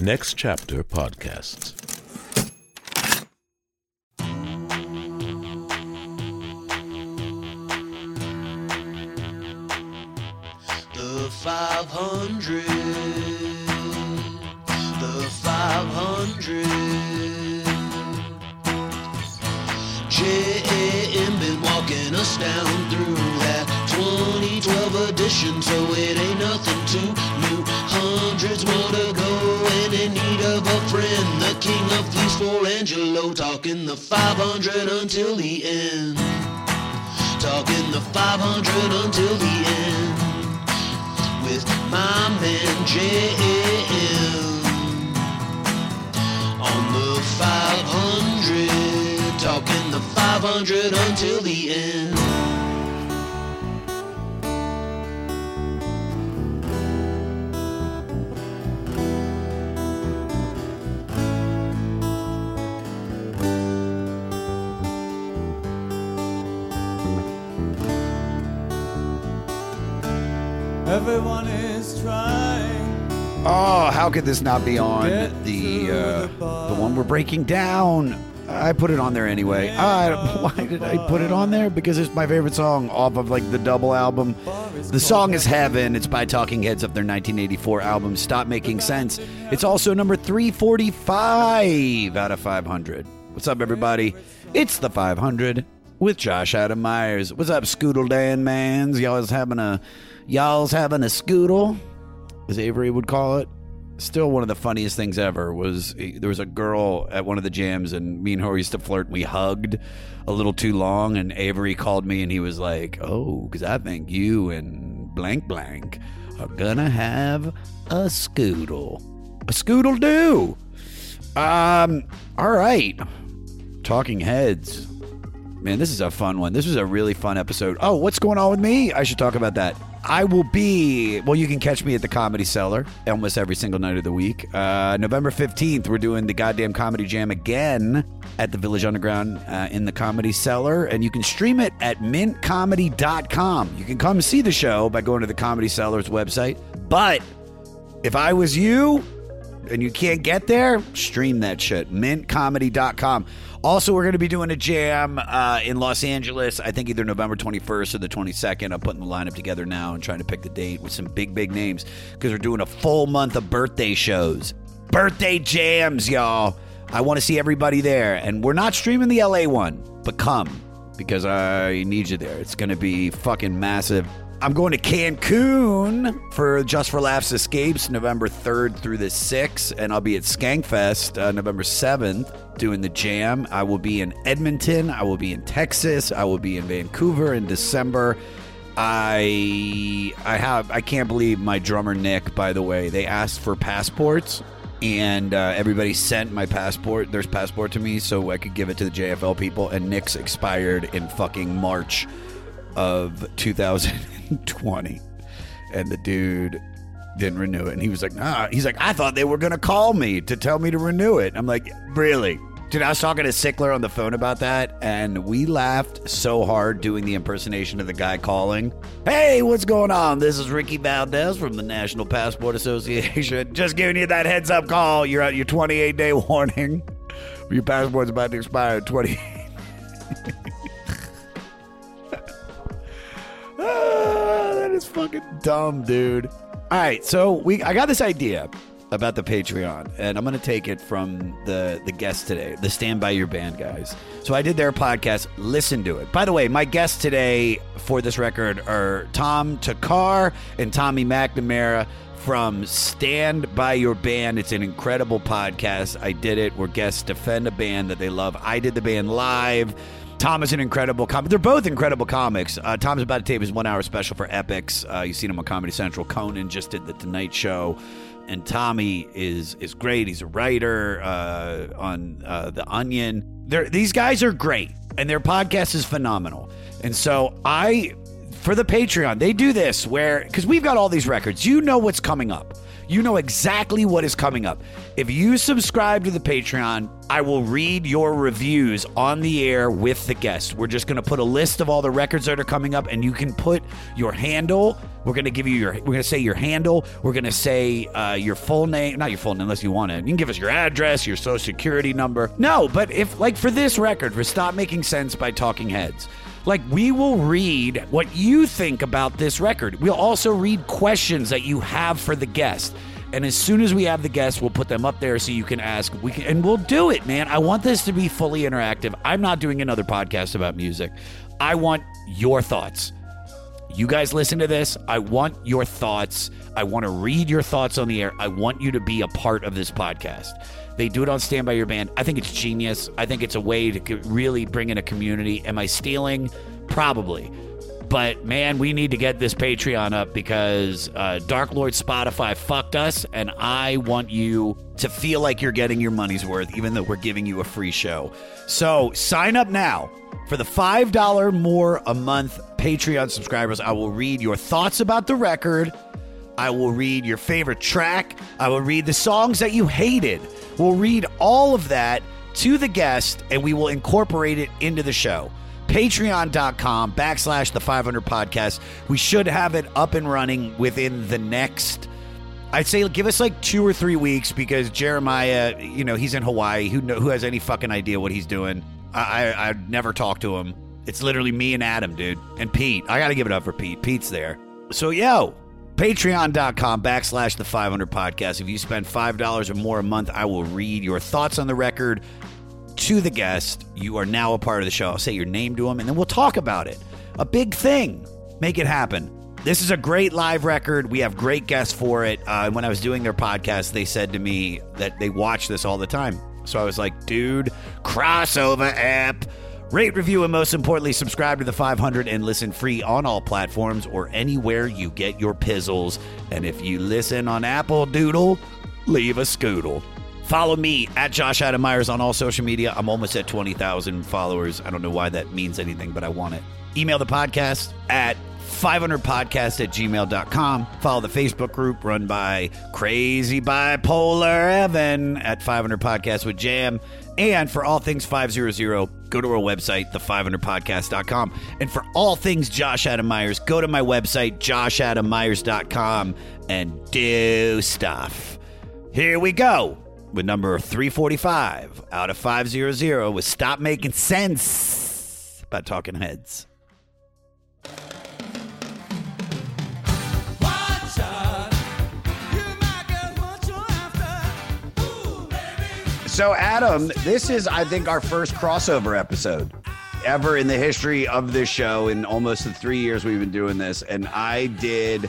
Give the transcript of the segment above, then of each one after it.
Next Chapter Podcasts. The 500. The 500. JAM been walking us down through that 2012 edition, so it ain't nothing too new. Hundreds more to go, and in need of a friend. The king of fleece for Angelo, talking the 500 until the end. Talking the 500 until the end with my man JM on the 500, talking the 500 until the end. Everyone is trying. Oh, how could this not be on the uh, the one we're breaking down? I put it on there anyway. I, why did I put it on there? Because it's my favorite song off of like the double album. The song is Heaven. It's by Talking Heads of their 1984 album Stop Making Sense. It's also number 345 out of 500. What's up, everybody? It's the 500 with Josh Adam Meyers. What's up, Scoodle Dan Mans? Y'all's having a y'all's having a scoodle, as Avery would call it still one of the funniest things ever was eh, there was a girl at one of the jams and me and her used to flirt and we hugged a little too long and avery called me and he was like oh because i think you and blank blank are gonna have a scoodle a scoodle do um all right talking heads Man, this is a fun one. This was a really fun episode. Oh, what's going on with me? I should talk about that. I will be, well, you can catch me at the Comedy Cellar almost every single night of the week. Uh, November 15th, we're doing the goddamn Comedy Jam again at the Village Underground uh, in the Comedy Cellar. And you can stream it at mintcomedy.com. You can come see the show by going to the Comedy Cellar's website. But if I was you, and you can't get there, stream that shit. Mintcomedy.com. Also, we're going to be doing a jam uh, in Los Angeles, I think either November 21st or the 22nd. I'm putting the lineup together now and trying to pick the date with some big, big names because we're doing a full month of birthday shows. Birthday jams, y'all. I want to see everybody there. And we're not streaming the LA one, but come because I need you there. It's going to be fucking massive. I'm going to Cancun for Just for Laughs Escapes November 3rd through the 6th, and I'll be at Skankfest uh, November 7th doing the jam. I will be in Edmonton. I will be in Texas. I will be in Vancouver in December. I I have I can't believe my drummer Nick. By the way, they asked for passports, and uh, everybody sent my passport, There's passport to me, so I could give it to the JFL people. And Nick's expired in fucking March of 2020, and the dude didn't renew it. And he was like, "Nah." He's like, "I thought they were gonna call me to tell me to renew it." I'm like, "Really?" Dude, I was talking to Sickler on the phone about that, and we laughed so hard doing the impersonation of the guy calling. Hey, what's going on? This is Ricky Valdez from the National Passport Association. Just giving you that heads up call. You're at your 28 day warning. Your passport's about to expire in 20. Is fucking dumb, dude. All right, so we I got this idea about the Patreon, and I'm gonna take it from the the guests today, the Stand By Your Band guys. So I did their podcast. Listen to it. By the way, my guests today for this record are Tom Thakkar and Tommy McNamara from Stand By Your Band. It's an incredible podcast. I did it where guests defend a band that they love. I did the band live. Tom is an incredible comic. They're both incredible comics. Uh, Tom's about to tape his one hour special for Epix. Uh, you've seen him on Comedy Central. Conan just did the Tonight Show. And Tommy is is great. He's a writer uh, on uh, The Onion. They're, these guys are great, and their podcast is phenomenal. And so I, for the Patreon, they do this where, because we've got all these records, you know what's coming up. You know exactly what is coming up. If you subscribe to the Patreon, I will read your reviews on the air with the guest. We're just going to put a list of all the records that are coming up, and you can put your handle. We're going to give you your, we're going to say your handle. We're going to say uh, your full name, not your full name unless you want it. You can give us your address, your social security number. No, but if, like for this record, for Stop Making Sense by Talking Heads, like we will read what you think about this record. We'll also read questions that you have for the guest. And as soon as we have the guests, we'll put them up there so you can ask. We can, and we'll do it, man. I want this to be fully interactive. I'm not doing another podcast about music. I want your thoughts. You guys listen to this. I want your thoughts. I want to read your thoughts on the air. I want you to be a part of this podcast. They do it on Stand By Your Band. I think it's genius. I think it's a way to really bring in a community. Am I stealing? Probably. But man, we need to get this Patreon up because uh, Dark Lord Spotify fucked us, and I want you to feel like you're getting your money's worth, even though we're giving you a free show. So sign up now for the $5 more a month Patreon subscribers. I will read your thoughts about the record. I will read your favorite track. I will read the songs that you hated. We'll read all of that to the guest and we will incorporate it into the show. Patreon.com backslash the 500 podcast. We should have it up and running within the next, I'd say give us like two or three weeks because Jeremiah, you know, he's in Hawaii. Who, know, who has any fucking idea what he's doing? I, I, I'd never talk to him. It's literally me and Adam, dude. And Pete. I got to give it up for Pete. Pete's there. So, yo, patreon.com backslash the 500 podcast. If you spend $5 or more a month, I will read your thoughts on the record to the guest. You are now a part of the show. I'll say your name to them and then we'll talk about it. A big thing. Make it happen. This is a great live record. We have great guests for it. Uh, when I was doing their podcast, they said to me that they watch this all the time. So I was like, dude, crossover app. Rate, review, and most importantly, subscribe to the 500 and listen free on all platforms or anywhere you get your pizzles. And if you listen on Apple Doodle, leave a scoodle. Follow me at Josh Adam Meyers on all social media. I'm almost at 20,000 followers. I don't know why that means anything, but I want it. Email the podcast at 500podcast at gmail.com. Follow the Facebook group run by Crazy Bipolar Evan at 500 Podcast with Jam. And for all things 500, go to our website, the500podcast.com. And for all things Josh Adam Meyers, go to my website, joshadammeyers.com, and do stuff. Here we go with number 345 out of 500 with Stop Making Sense by Talking Heads. So, Adam, this is, I think, our first crossover episode ever in the history of this show in almost the three years we've been doing this. And I did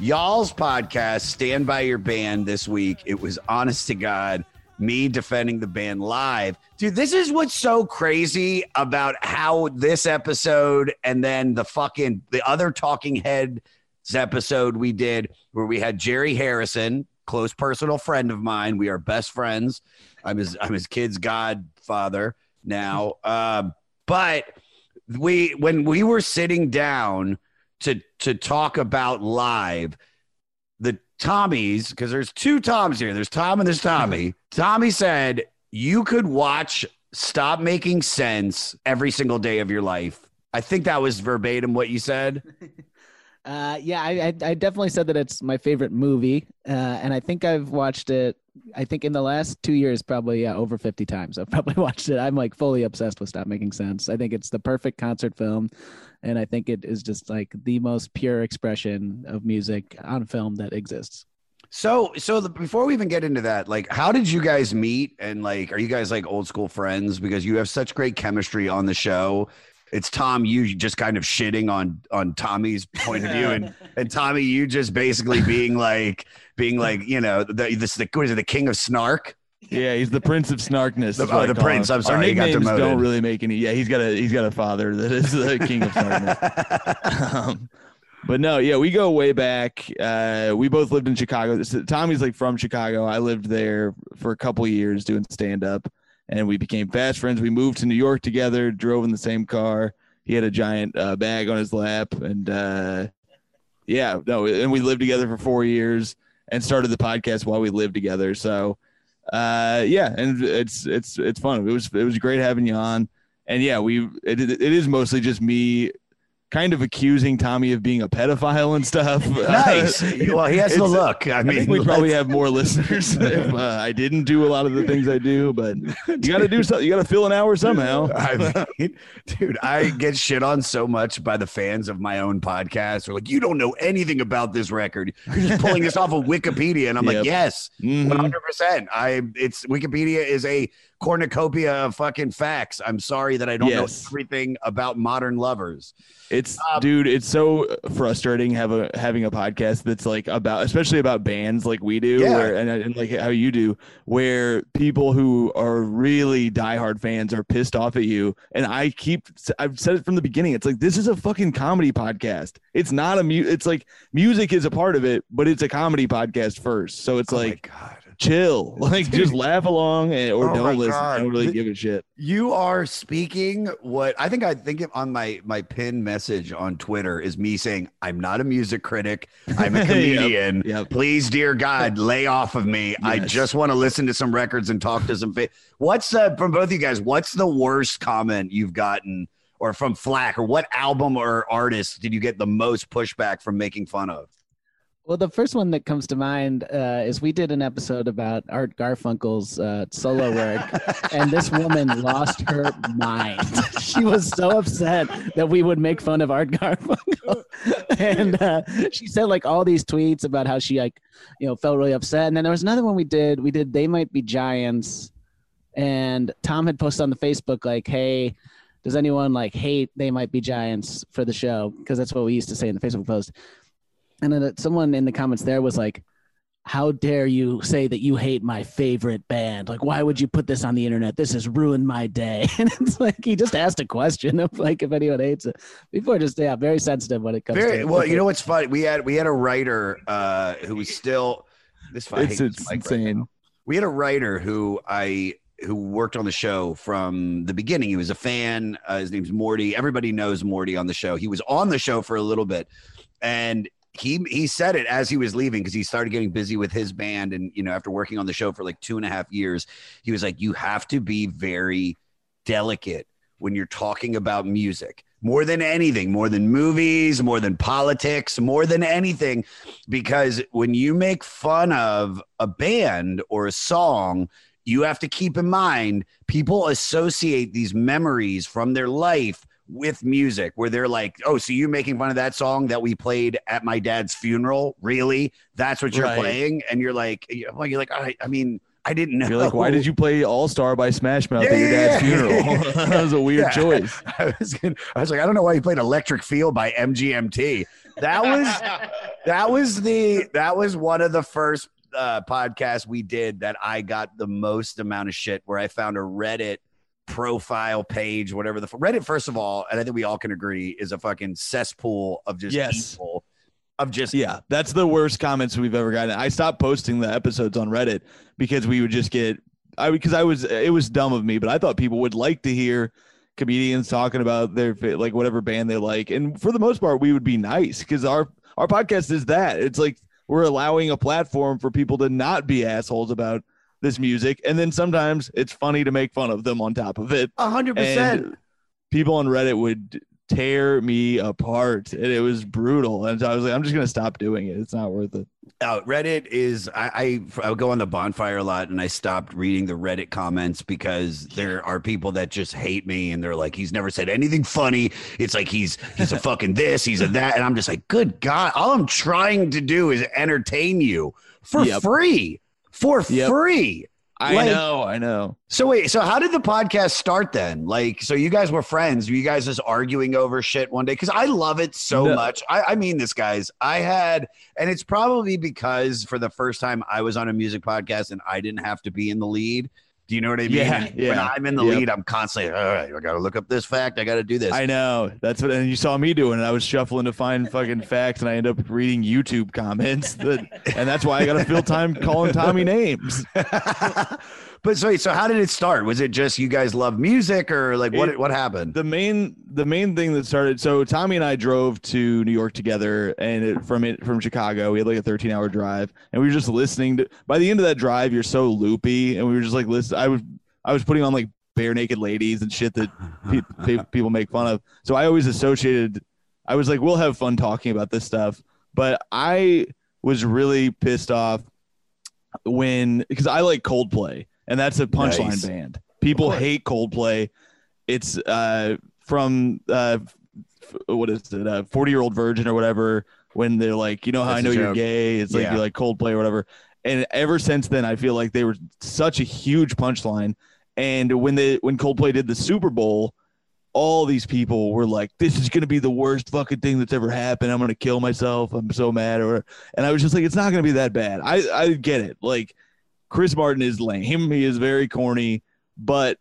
y'all's podcast, Stand By Your Band, this week. It was honest to God, me defending the band live. Dude, this is what's so crazy about how this episode and then the fucking, the other Talking Heads episode we did where we had Jerry Harrison, close personal friend of mine. We are best friends. I'm his I'm his kid's godfather now. Um, but we when we were sitting down to to talk about live, the Tommies, because there's two Toms here. There's Tom and there's Tommy. Tommy said you could watch Stop Making Sense every single day of your life. I think that was verbatim what you said. Uh, yeah, I, I, I definitely said that it's my favorite movie, uh, and I think I've watched it. I think in the last two years, probably yeah, over fifty times. I've probably watched it. I'm like fully obsessed with Stop Making Sense. I think it's the perfect concert film, and I think it is just like the most pure expression of music on film that exists. So, so the, before we even get into that, like, how did you guys meet? And like, are you guys like old school friends? Because you have such great chemistry on the show. It's Tom, you just kind of shitting on on Tommy's point of view, and and Tommy, you just basically being like, being like, you know, the this the what is it, the king of snark? Yeah, he's the prince of snarkness. The- oh, the prince, him. I'm sorry, he Our got nicknames demoted. don't really make any. Yeah, he's got a he's got a father that is the king of snarkness. um, but no, yeah, we go way back. Uh, we both lived in Chicago. So Tommy's like from Chicago. I lived there for a couple years doing stand up, and we became fast friends. We moved to New York together, drove in the same car. He had a giant uh, bag on his lap, and uh, yeah, no, and we lived together for four years. and started the podcast while we lived together. So, uh, yeah, and it's it's it's fun. It was it was great having you on, and yeah, we it, it is mostly just me. Kind of accusing Tommy of being a pedophile and stuff. Nice. well, he has the look. I I mean, think we probably have more listeners if uh, I didn't do a lot of the things I do, but you got to do something. You got to fill an hour somehow. I mean, dude, I get shit on so much by the fans of my own podcast. They're like, you don't know anything about this record. You're just pulling this off of Wikipedia. And I'm Yep. like, yes, Mhm. 100%. I, it's Wikipedia is a cornucopia of fucking facts. I'm sorry that I don't Yes. know everything about modern lovers. It's Um, dude, it's so frustrating have a having a podcast that's like about especially about bands like we do Yeah. where, and, and like how you do where people who are really diehard fans are pissed off at you and I keep I've said it from the beginning it's like this is a fucking comedy podcast. It's not a mu- it's like music is a part of it but it's a comedy podcast first. So it's Oh my like God. Chill. Like just laugh along and, or Oh don't listen. God. I don't really give a shit. You are speaking what I think I think on my my pin message on Twitter is me saying I'm not a music critic. I'm a comedian. yep. Please, dear God, lay off of me. I just want to listen to some records and talk to some. Fa- what's uh, from both of you guys? What's the worst comment you've gotten, or from Flack, or what album or artist did you get the most pushback from making fun of? Well, the first one that comes to mind uh, is we did an episode about Art Garfunkel's uh, solo work, and this woman lost her mind. she was so upset that we would make fun of Art Garfunkel, and uh, she said like all these tweets about how she like you know felt really upset. And then there was another one we did. We did they might be giants, and Tom had posted on the Facebook like, hey. Does anyone like hate they might be giants for the show? Because that's what we used to say in the Facebook post. And then uh, someone in the comments there was like, "How dare you say that you hate my favorite band? Like, why would you put this on the internet? This has ruined my day." And it's like he just asked a question of like if anyone hates it. People are just yeah very sensitive when it comes Very to well. You know what's funny? We had we had a writer uh, who was still this. I It's, it's mic right insane. we had a writer who I who worked on the show from the beginning. He was a fan. Uh, his name's Morty. Everybody knows Morty on the show. He was on the show for a little bit, and he he said it as he was leaving because he started getting busy with his band, and you know after working on the show for like two and a half years, he was like, you have to be very delicate when you're talking about music more than anything, more than movies, more than politics, more than anything. Because when you make fun of a band or a song, you have to keep in mind people associate these memories from their life with music where they're like, oh, so you're making fun of that song that we played at my dad's funeral? Really? That's what you're Right. playing? And you're like, well, you're like, I, I mean, I didn't know. You're like, why did you play All Star by Smash Mouth Yeah, at your dad's yeah. funeral? that was a weird Yeah. choice. I was, gonna, I was like, I don't know why you played Electric Feel by MGMT. That was that was the that was one of the first uh, podcasts we did that I got the most amount of shit where I found a Reddit profile page, whatever the Reddit. First of all, and I think we all can agree, is a fucking cesspool of just Yes. evil, of just Yeah, that's the worst comments we've ever gotten. I stopped posting the episodes on Reddit because we would just get I because I was it was dumb of me, but I thought people would like to hear comedians talking about their like whatever band they like, and for the most part, we would be nice because our our podcast is that it's like we're allowing a platform for people to not be assholes about this music, and then sometimes it's funny to make fun of them on top of it. a hundred percent. People on Reddit would tear me apart, and it was brutal. And so I was like, I'm just gonna stop doing it. It's not worth it. Uh, Reddit is I, I I would go on the bonfire a lot and I stopped reading the Reddit comments because there are people that just hate me and they're like he's never said anything funny. It's like he's he's a fucking this, he's a that, and I'm just like, good God, all I'm trying to do is entertain you for Yep. free, for Yep. free. I Like- know, I know. So wait, so how did the podcast start then? Like, so you guys were friends? Were you guys just arguing over shit one day? Because I love it so No. much. I, I mean this, guys. I had, and it's probably because for the first time I was on a music podcast and I didn't have to be in the lead. Do you know what I mean? Yeah, And When. I'm in the Yep. lead, I'm constantly, all right, I got to look up this fact. I got to do this. I know. That's what and you saw me doing it. I was shuffling to find fucking facts and I end up reading YouTube comments that and that's why I gotta fill time calling Tommy names. but so, so how did it start? Was it just you guys love music or like what, It- what happened? The main the main thing that started so Tommy and I drove to New York together and it, from it from Chicago. We had like a 13 hour drive and we were just listening to by the end of that drive, you're so loopy and we were just like listen I was I was putting on like Barenaked Ladies and shit that pe- pe- people make fun of. So I always associated. I was like, we'll have fun talking about this stuff, but I was really pissed off when because I like Coldplay and that's a punchline Nice. band. People hate Coldplay. It's uh from uh f- what is it? Uh, Forty year old virgin or whatever. When they're like, you know how That's I a know you're gay. It's like Yeah. you like Coldplay or whatever. And ever since then, I feel like they were such a huge punchline. And when they when Coldplay did the Super Bowl, all these people were like, "This is gonna be the worst fucking thing that's ever happened. I'm gonna kill myself. I'm so mad." Or and I was just like, "It's not gonna be that bad." I I get it. Like Chris Martin is lame. He is very corny, but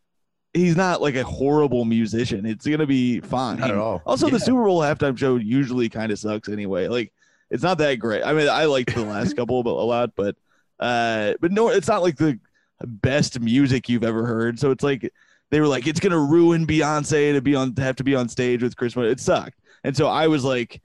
he's not like a horrible musician. It's gonna be fine. Not at all. Also, Yeah. the Super Bowl halftime show usually kind of sucks anyway. Like it's not that great. I mean, I liked the last couple but a lot, but uh, but no, it's not like the best music you've ever heard. So it's like they were like, it's gonna ruin Beyonce to be on to have to be on stage with Chris. Martin. It sucked, and so I was like,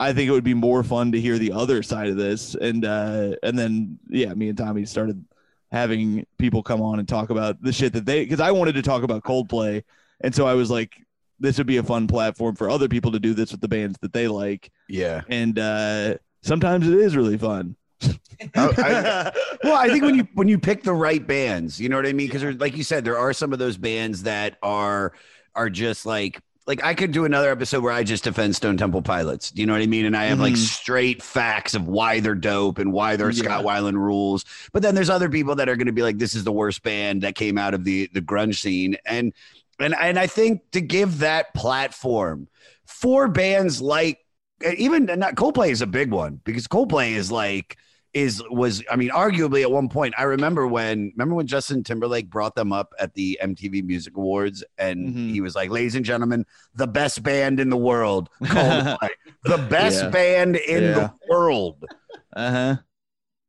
I think it would be more fun to hear the other side of this, and uh, and then yeah, me and Tommy started having people come on and talk about the shit that they because I wanted to talk about Coldplay, and so I was like, this would be a fun platform for other people to do this with the bands that they like, Yeah. and uh, sometimes it is really fun. Oh, I- well, I think when you when you pick the right bands, you know what I mean? Because like you said, there are some of those bands that are are just like like I could do another episode where I just defend Stone Temple Pilots. Do you know what I mean? And I have like Mhm. straight facts of why they're dope and why they're Yeah. Scott Weiland rules. But then there's other people that are going to be like, this is the worst band that came out of the the grunge scene, and and and I think to give that platform for bands like even not Coldplay is a big one because Coldplay is like is was I mean arguably at one point I remember when remember when Justin Timberlake brought them up at the MTV Music Awards and Mhm. he was like ladies and gentlemen the best band in the world Coldplay the best Yeah. band in Yeah. the world Uh huh.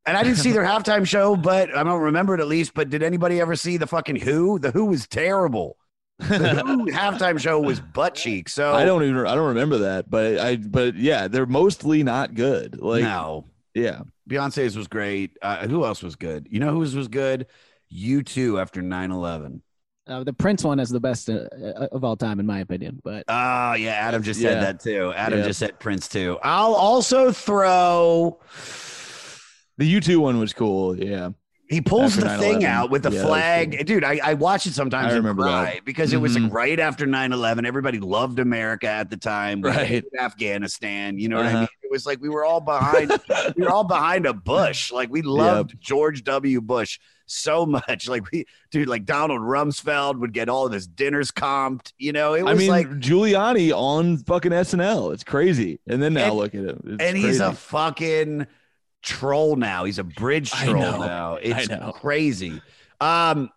and I didn't see their halftime show but I don't remember it at least but did anybody ever see the fucking Who the Who was terrible the Who halftime show was butt cheek so I don't even I don't remember that, but I but yeah, they're mostly not good. Like no yeah, Beyonce's was great. Uh, who else was good? You know whose was good? U2 after 9 11. Uh, the Prince one is the best uh, uh, of all time, in my opinion. But Oh, yeah. Adam just said Yeah. that too. Adam Yeah. just said Prince too. I'll also throw. the U2 one was cool. Yeah, He pulls After the thing 9/11. out with the Yeah, flag. cool. Dude, I, I watch it sometimes I remember that. because it was like Mhm. right after 9 11. Everybody loved America at the time. Right. Afghanistan. You know what I Uh-huh. mean? It was like we were all behind, we were all behind a Bush. Like we loved George W. Bush so much. Like we, dude, like Donald Rumsfeld would get all of his dinners comped. You know, it was I mean like, Giuliani on fucking SNL. It's crazy. And then now And- look at him. It's and he's a fucking troll now. He's a bridge troll now. It's crazy. Um,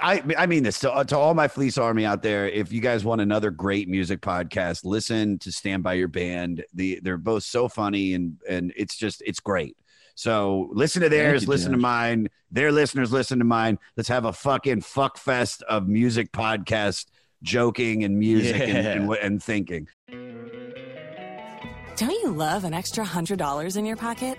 I I mean this to, to all my fleece army out there. If you guys want another great music podcast, listen to Stand by Your Band. The they're both so funny and and it's just it's great. So listen to theirs, you, listen to mine. Their listeners listen to mine. Let's have a fucking fuck fest of music podcast, joking and music and, and, and thinking. Don't you love an extra $100 in your pocket?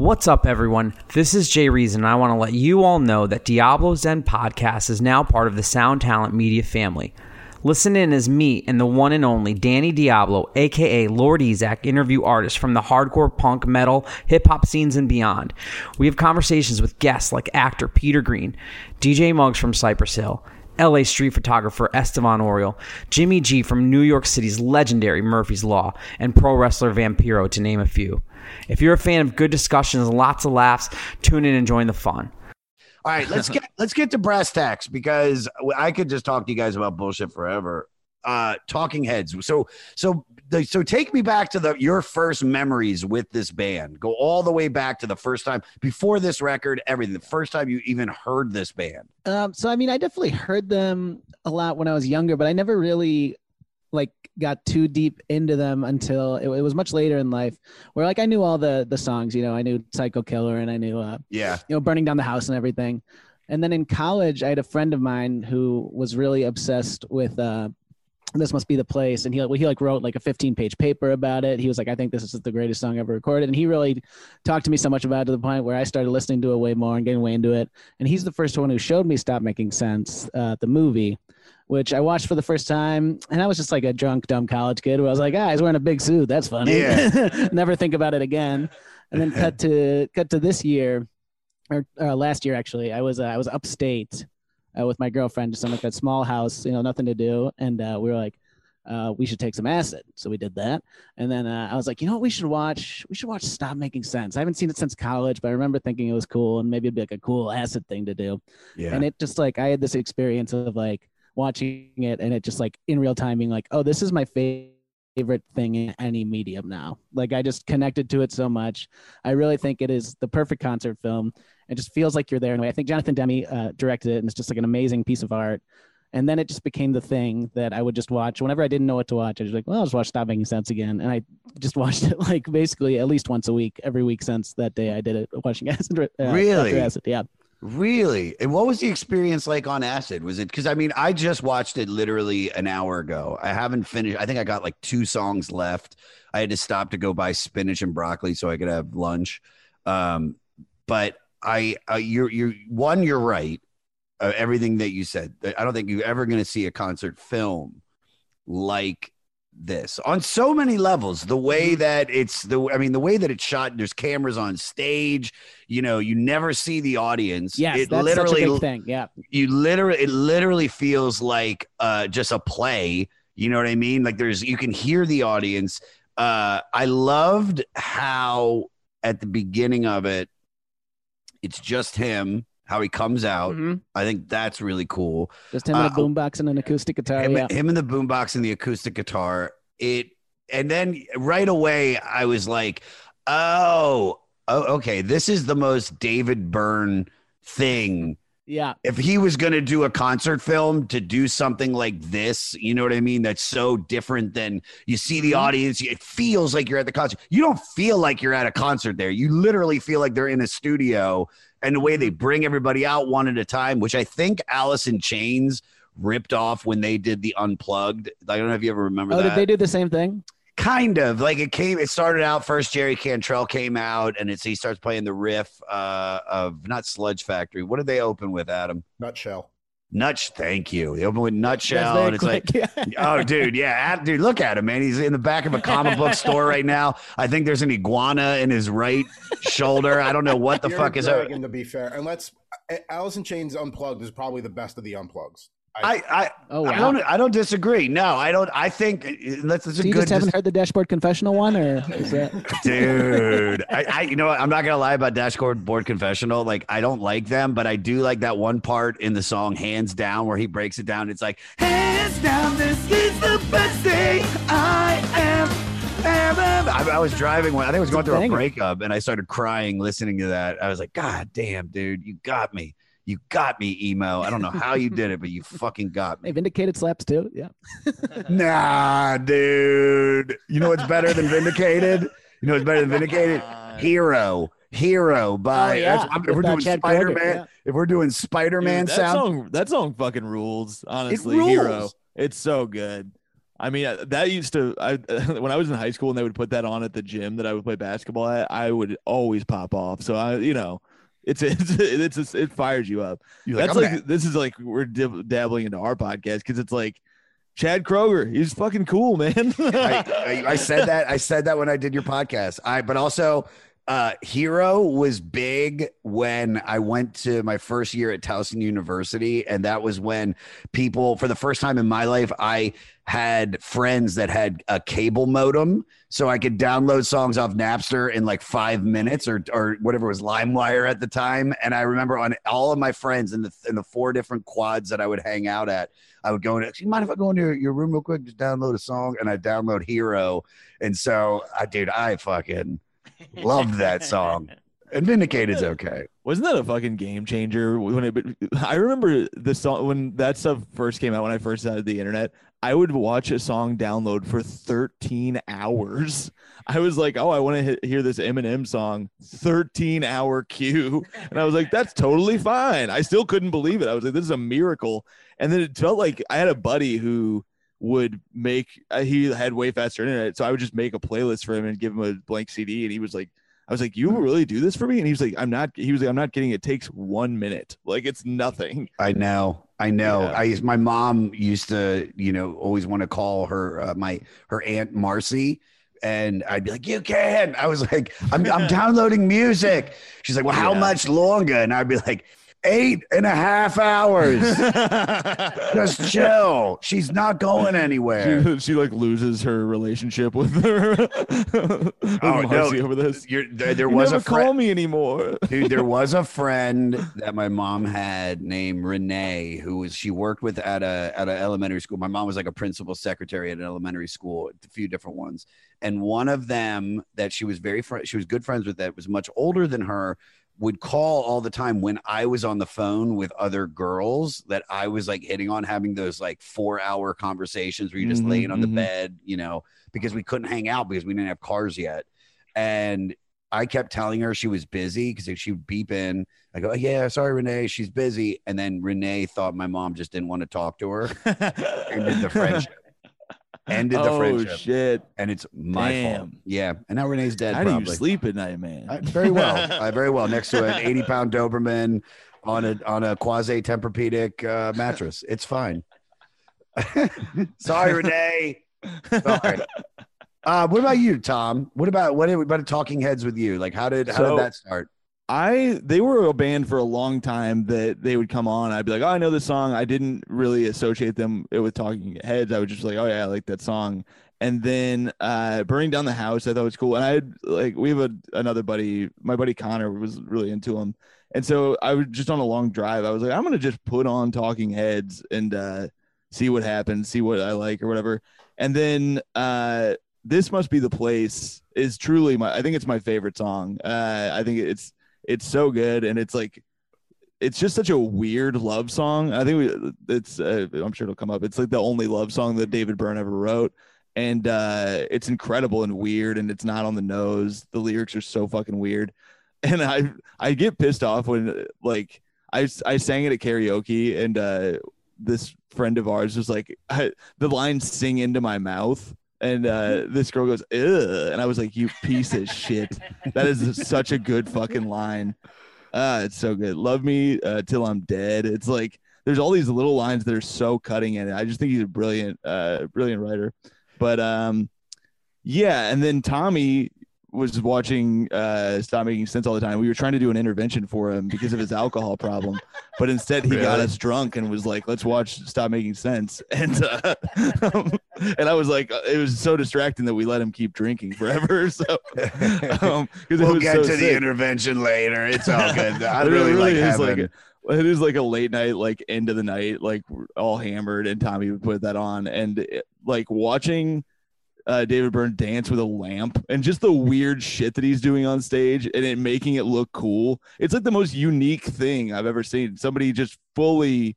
What's up, everyone? This is Jay Reason, and I want to let you all know that Diablo's Den podcast is now part of the Sound Talent Media family. Listen in as me and the one and only Danny Diablo, aka Lord Ezec, interview artists from the hardcore punk, metal, hip hop scenes and beyond. We have conversations with guests like actor Peter Green, DJ Muggs from Cypress Hill, LA street photographer Estevan Oriol, Jimmy G from New York City's legendary Murphy's Law, and pro wrestler Vampiro, to name a few. If you're a fan of good discussions lots of laughs, tune in and join the fun. All right, let's get let's get to brass tacks because I could just talk to you guys about bullshit forever. Uh, talking heads. So so the, so take me back to the your first memories with this band. Go all the way back to the first time before this record, everything. The first time you even heard this band. Um, so I mean, I definitely heard them a lot when I was younger, but I never really like got too deep into them until it, it was much later in life, where like I knew all the the songs. You know, I knew Psycho Killer and I knew uh, Yeah. you know, burning down the house and everything. And then in college, I had a friend of mine who was really obsessed with uh, "This Must Be the Place," and he like he like wrote like a 15 page paper about it. He was like, "I think this is the greatest song ever recorded," and he really talked to me so much about it to the point where I started listening to it way more and getting way into it. And he's the first one who showed me "Stop Making Sense," uh, the movie. Which I watched for the first time, and I was just like a drunk, dumb college kid. Where I was like, "Ah, he's wearing a big suit. That's funny." Yeah. Never think about it again. And then cut to cut to this year, or uh, last year actually. I was uh, I was upstate uh, with my girlfriend, just in like a small house, you know, nothing to do, and uh, we were like, uh, we should take some acid. So we did that, and then uh, I was like, you know what, we should watch. We should watch Stop Making Sense. I haven't seen it since college, but I remember thinking it was cool, and maybe it'd be like a cool acid thing to do. Yeah. And it just like I had this experience of like watching it, and it just like in real time being like, oh, this is my favorite thing in any medium now. Like I just connected to it so much. I really think it is the perfect concert film. It just feels like you're there in a way. I think Jonathan Demme uh, directed it, and it's just like an amazing piece of art. And then it just became the thing that I would just watch whenever I didn't know what to watch. I was like, well, I'll just watch Stop Making Sense again. And I just watched it like basically at least once a week, every week since that day I did it, watching Acid. Uh, Really? Acid. Yeah. Really? And what was the experience like on acid? Was it because I mean, I just watched it literally an hour ago. I haven't finished. I think I got like two songs left. I had to stop to go buy spinach and broccoli so I could have lunch. Um, but I, uh, you're, you're one, you're right. Uh, everything that you said. I don't think you're ever going to see a concert film like this on so many levels the way that it's the i mean the way that it's shot there's cameras on stage you know you never see the audience Yes. it that's literally such a big thing. Yeah. you literally it literally feels like uh just a play you know what i mean like there's you can hear the audience uh i loved how at the beginning of it it's just him how he comes out Mhm. i think that's really cool Just him and a Uh, boombox and an acoustic guitar. him, yeah. him and the boombox and the acoustic guitar. It and then right away I was like, oh, oh, okay, this is the most David Byrne thing. Yeah. If he was going to do a concert film to do something like this, you know what I mean? That's so different than you see the Mhm. audience. It feels like you're at the concert. You don't feel like you're at a concert there. You literally feel like they're in a studio. And the way they bring everybody out one at a time, which I think Alice in Chains ripped off when they did the unplugged. I don't know if you ever remember Oh, that. did they do the same thing? Kind of like it came. It started out first. Jerry Cantrell came out, and it's he starts playing the riff uh, of not Sludge Factory. What did they open with, Adam? Nutshell. Nutsh. Thank you. They open with Nutshell, and it's like. Oh, dude, yeah, at- dude, look at him, man. He's in the back of a comic book store right now. I think there's an iguana in his right shoulder. I don't know what the You're fuck is that. to be fair. And let's Alice in Chains Unplugged is probably the best of the unplugs. I, I, Oh, I don't, I don't disagree. No, I don't. I think uh, that's, that's a So you good. just haven't dis- heard the dashboard confessional one, or is that? dude. I, I, you know, what? I'm not gonna lie about Dashboard Board Confessional. Like, I don't like them, but I do like that one part in the song "Hands Down" where he breaks it down. It's like, "Hands down, this is the best day I am." ever." I, I was driving one. I think I was going through a breakup, and I started crying listening to that. I was like, "God damn, dude, you got me." You got me, emo. I don't know how you did it, but you fucking got me. Hey, Vindicated slaps too. Yeah. Nah, dude. You know what's better than Vindicated? You know what's better than Vindicated? Hero. Hero by Oh, yeah. if we're doing Chad Spider Man, yeah. if we're doing Spider Man Dude, that sound, song that song fucking rules. Honestly, rules. hero. It's so good. I mean, uh, that used to. I when I was in high school and they would put that on at the gym that I would play basketball at, I would always pop off. So I, you know, it's it's it's, it's it fires you up. you're That's I'm like gonna- this is like we're dib- dabbling into our podcast because it's like Chad Kroeger. He's fucking cool, man. I, I, I said that. I said that when I did your podcast. I, but also, Uh, Hero was big when I went to my first year at Towson University, and that was when people, for the first time in my life, I had friends that had a cable modem, so I could download songs off Napster in like five minutes or or whatever was LimeWire at the time. And I remember on all of my friends in the in the four different quads that I would hang out at, I would go in. You mind if I go into your, your room real quick, just download a song, and I download Hero. And so, I dude, I fucking loved that song. And Vindicated's okay. Wasn't that a fucking game changer when it? I remember the song when that stuff first came out. When I first had the internet, I would watch a song download for 13 hours. I was like, oh, I want to hear this Eminem song. 13 hour queue, and I was like, that's totally fine. I still couldn't believe it. I was like, this is a miracle. And then it felt like I had a buddy who would make. Uh, he had way faster internet, so I would just make a playlist for him and give him a blank CD, and he was like. I was like, "You really do this for me?" And he was like, "I'm not." He was like, "I'm not kidding. It takes one minute. Like it's nothing." I know. I know. Yeah. I my mom used to, you know, always want to call her uh, my her aunt Marcy, and I'd be like, "You can." I was like, "I'm I'm downloading music." She's like, "Well, how Yeah. much longer?" And I'd be like, eight and a half hours. Just chill. She's not going anywhere." she, she like loses her relationship with her with Oh, no. Over this. You're, there, there You was never a friend. call me anymore. Dude, there was a friend that my mom had named Renee, who was she worked with at a at an elementary school. My mom was like a principal secretary at an elementary school, a few different ones. And one of them that she was very fr- she was good friends with that was much older than her would call all the time when I was on the phone with other girls that I was like hitting on having those like 4-hour conversations where you're just Mhm, laying on the mhm. bed, you know, because we couldn't hang out because we didn't have cars yet. And I kept telling her she was busy because she would beep in. I go, yeah, sorry, Renee, she's busy. And then Renee thought my mom just didn't want to talk to her. Ended the friendship. Ended the oh friendship. shit! And it's my fault. Yeah. And now Renee's dead. How do probably. you sleep at night, man? I- very well. I, very well. Next to an 80 pound Doberman on a on a quasi Tempur-Pedic uh, mattress. It's fine. sorry, Renee. Sorry. Uh, what about you, Tom? What about what about Talking Heads with you? Like, how did how So- did that start? I they were a band for a long time that they would come on. I'd be like, oh, I know this song. I didn't really associate them with Talking Heads. I was just like, oh yeah, I like that song. And then uh, burning down the house, I thought was cool. And I had like we have a, another buddy, my buddy Connor was really into them. And so I was just on a long drive. I was like, I'm gonna just put on Talking Heads and uh, see what happens, see what I like or whatever. And then uh, this must be the place is truly my. I think it's my favorite song. Uh, I think it's it's so good. And it's like it's just such a weird love song. I think it's uh, i'm sure it'll come up. It's like the only love song that david byrne ever wrote. And uh it's incredible and weird and it's not on the nose. The lyrics are so fucking weird. And i i get pissed off when like i i sang it at karaoke and uh this friend of ours was like I, the lines sing into my mouth and uh this girl goes Ugh, and i was like you piece of shit that is such a good fucking line. Uh, it's so good. Love me uh, till I'm dead. It's like there's all these little lines that are so cutting in it. I just think he's a brilliant, uh, brilliant writer. But um, yeah, and then Tommy was watching uh stop making sense all the time we were trying to do an intervention for him because of his alcohol problem but instead he got us drunk and was like let's watch stop making sense and uh, and i was like it was so distracting that we let him keep drinking forever so um we'll get so to the intervention later. It's all good. I It really, like having. like a, it is like a late night, like end of the night, like all hammered, and Tommy would put that on, and it, like watching uh, David Byrne dance with a lamp and just the weird shit that he's doing on stage and it making it look cool. It's like the most unique thing I've ever seen. Somebody just fully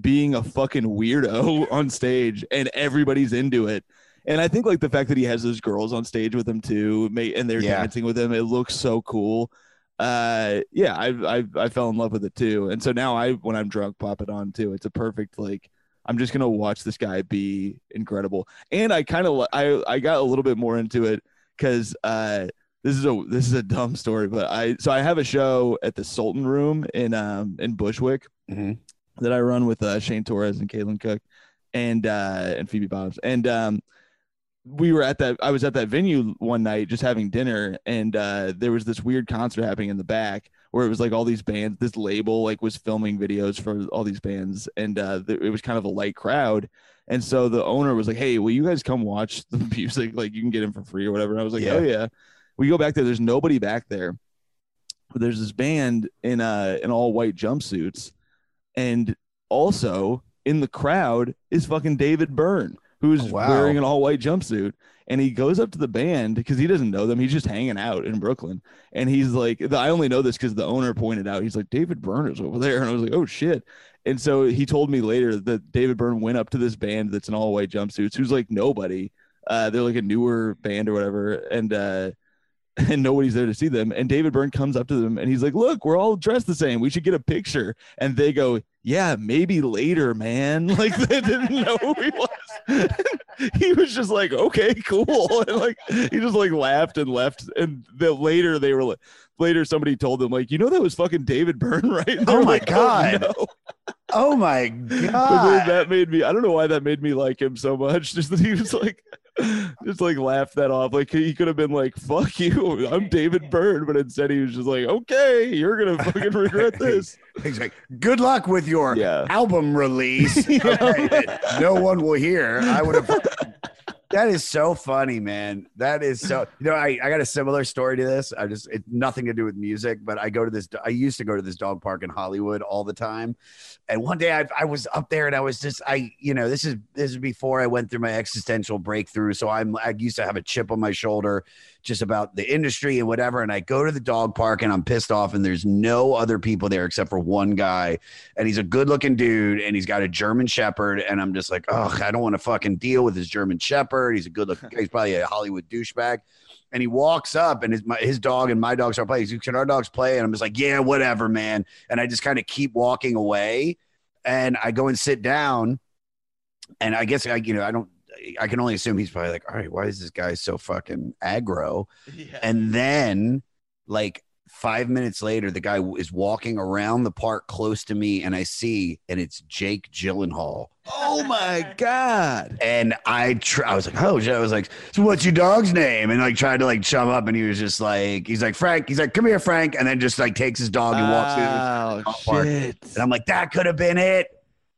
being a fucking weirdo on stage and everybody's into it. And I think like the fact that he has those girls on stage with him too, and they're Yeah. dancing with him, it looks so cool. Uh, yeah, I I I fell in love with it too, and so now I when I'm drunk pop it on too. It's a perfect like I'm just gonna watch this guy be incredible. And I kind of I I got a little bit more into it because uh this is a this is a dumb story, but I so I have a show at the Sultan Room in um in Bushwick Mhm. that I run with uh, Shane Torres and Caitlin Cook and uh and Phoebe Bobs and um we were at that I was at that venue one night just having dinner and uh there was this weird concert happening in the back where it was like all these bands this label like was filming videos for all these bands and uh th- it was kind of a light crowd and so the owner was like hey will you guys come watch the music like you can get in for free or whatever and I was like Yeah. oh yeah we go back there there's nobody back there but there's this band in uh in all white jumpsuits and also in the crowd is fucking David Byrne, who's Oh, wow. wearing an all white jumpsuit. And he goes up to the band because he doesn't know them. He's just hanging out in Brooklyn. And he's like, I only know this because the owner pointed out, he's like, David Byrne is over there. And I was like, oh shit. And so he told me later that David Byrne went up to this band that's in all white jumpsuits, who's like nobody. Uh, they're like a newer band or whatever. And, uh, and nobody's there to see them. And David Byrne comes up to them and he's like, Look, we're all dressed the same. We should get a picture. And they go, Yeah, maybe later, man. Like they didn't know who he was. he was just like, Okay, cool. And like he just like laughed and left. And then later they were like, later somebody told them, like, you know, that was fucking David Byrne, right? Oh my like, oh, God. no. Oh my But then god! that made me I don't know why that made me like him so much. Just that he was like just like laughed that off. Like he could have been like, fuck you, I'm David Byrne, but instead he was just like, Okay, you're gonna fucking regret this. He's like, "Good luck with your Yeah. album release." No one will hear. I would have. That is so funny, man. That is so. You know, I, I got a similar story to this. I just it's nothing to do with music, but I go to this. I used to go to this dog park in Hollywood all the time, and one day I, I was up there and I was just I you know this is this is before I went through my existential breakthrough. So I'm I used to have a chip on my shoulder just about the industry and whatever. And I go to the dog park and I'm pissed off, and there's no other people there except for one guy, and he's a good looking dude, and he's got a German Shepherd, and I'm just like, oh, I don't want to fucking deal with his German Shepherd. He's a good looking guy. He's probably a Hollywood douchebag. And he walks up, and his my, his dog and my dog start playing. He's like, Can our dogs play? And I'm just like, Yeah, whatever, man. And I just kind of keep walking away, and I go and sit down, and I guess I, you know, I don't. I can only assume he's probably like, all right, why is this guy so fucking aggro? And then, like five minutes later, the guy is walking around the park close to me, and I see, and it's Jake Gyllenhaal. Oh my god. And I, tr- I was like, oh, shit. I was like, so what's your dog's name? And like tried to like chum up, and he was just like, he's like Frank. He's like, come here, Frank, and then just like takes his dog and walks through. Oh dog park. shit. And I'm like, that could have been it.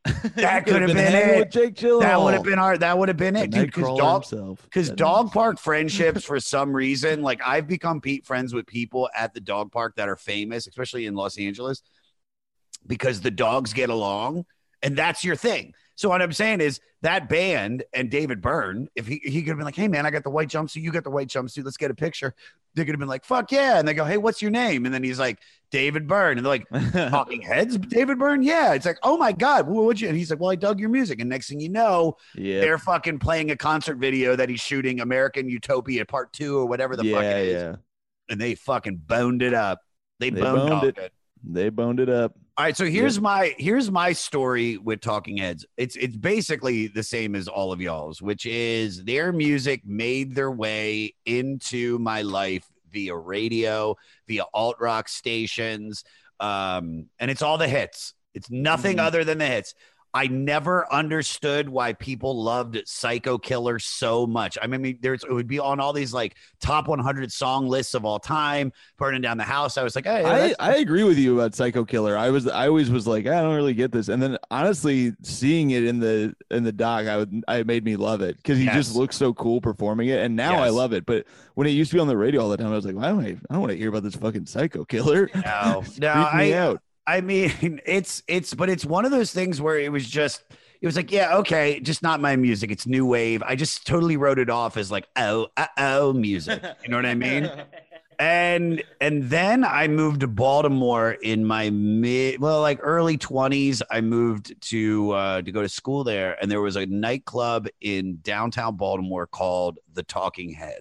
That could have been, hanging it. Jake Gyllenhaal. That would have been our. That would have been it, dude. Because dog, because dog park friendships, for some reason, like I've become Pete friends with people at the dog park that are famous, especially in Los Angeles, because the dogs get along, and that's your thing. So what I'm saying is that band and David Byrne, if he he could have been like, "Hey man, I got the white jumpsuit, you got the white jumpsuit, let's get a picture," they could have been like, "Fuck yeah!" And they go, "Hey, what's your name?" And then he's like, "David Byrne," and they're like, "Talking Heads, David Byrne, yeah." It's like, "Oh my god, what would you?" And he's like, "Well, I dug your music," and next thing you know, yeah. they're fucking playing a concert video that he's shooting American Utopia Part Two or whatever the fuck it is, yeah. and they fucking boned it up. They, They boned, boned it. it. They boned it up. All right, so here's my here's my story with Talking Heads. It's it's basically the same as all of y'all's, which is their music made their way into my life via radio, via alt rock stations, um, and it's all the hits. It's nothing Mhm. other than the hits. I never understood why people loved Psycho Killer so much. I mean, there's it would be on all these like top 100 song lists of all time, burning down the house. I was like, hey, I, I agree with you about Psycho Killer. I was I always was like I don't really get this, and then honestly seeing it in the in the doc, I would I made me love it because he Yes. just looks so cool performing it, and now I love it. But when it used to be on the radio all the time, I was like, why don't I? I don't want to hear about this fucking Psycho Killer. no, no, I, out. I mean, it's it's but it's one of those things where it was just it was like, yeah, okay, just not my music. It's new wave. I just totally wrote it off as like, oh, uh oh, music. You know what I mean? And and then I moved to Baltimore in my mid, well, like early twenties. I moved to uh, to go to school there, and there was a nightclub in downtown Baltimore called the Talking Head.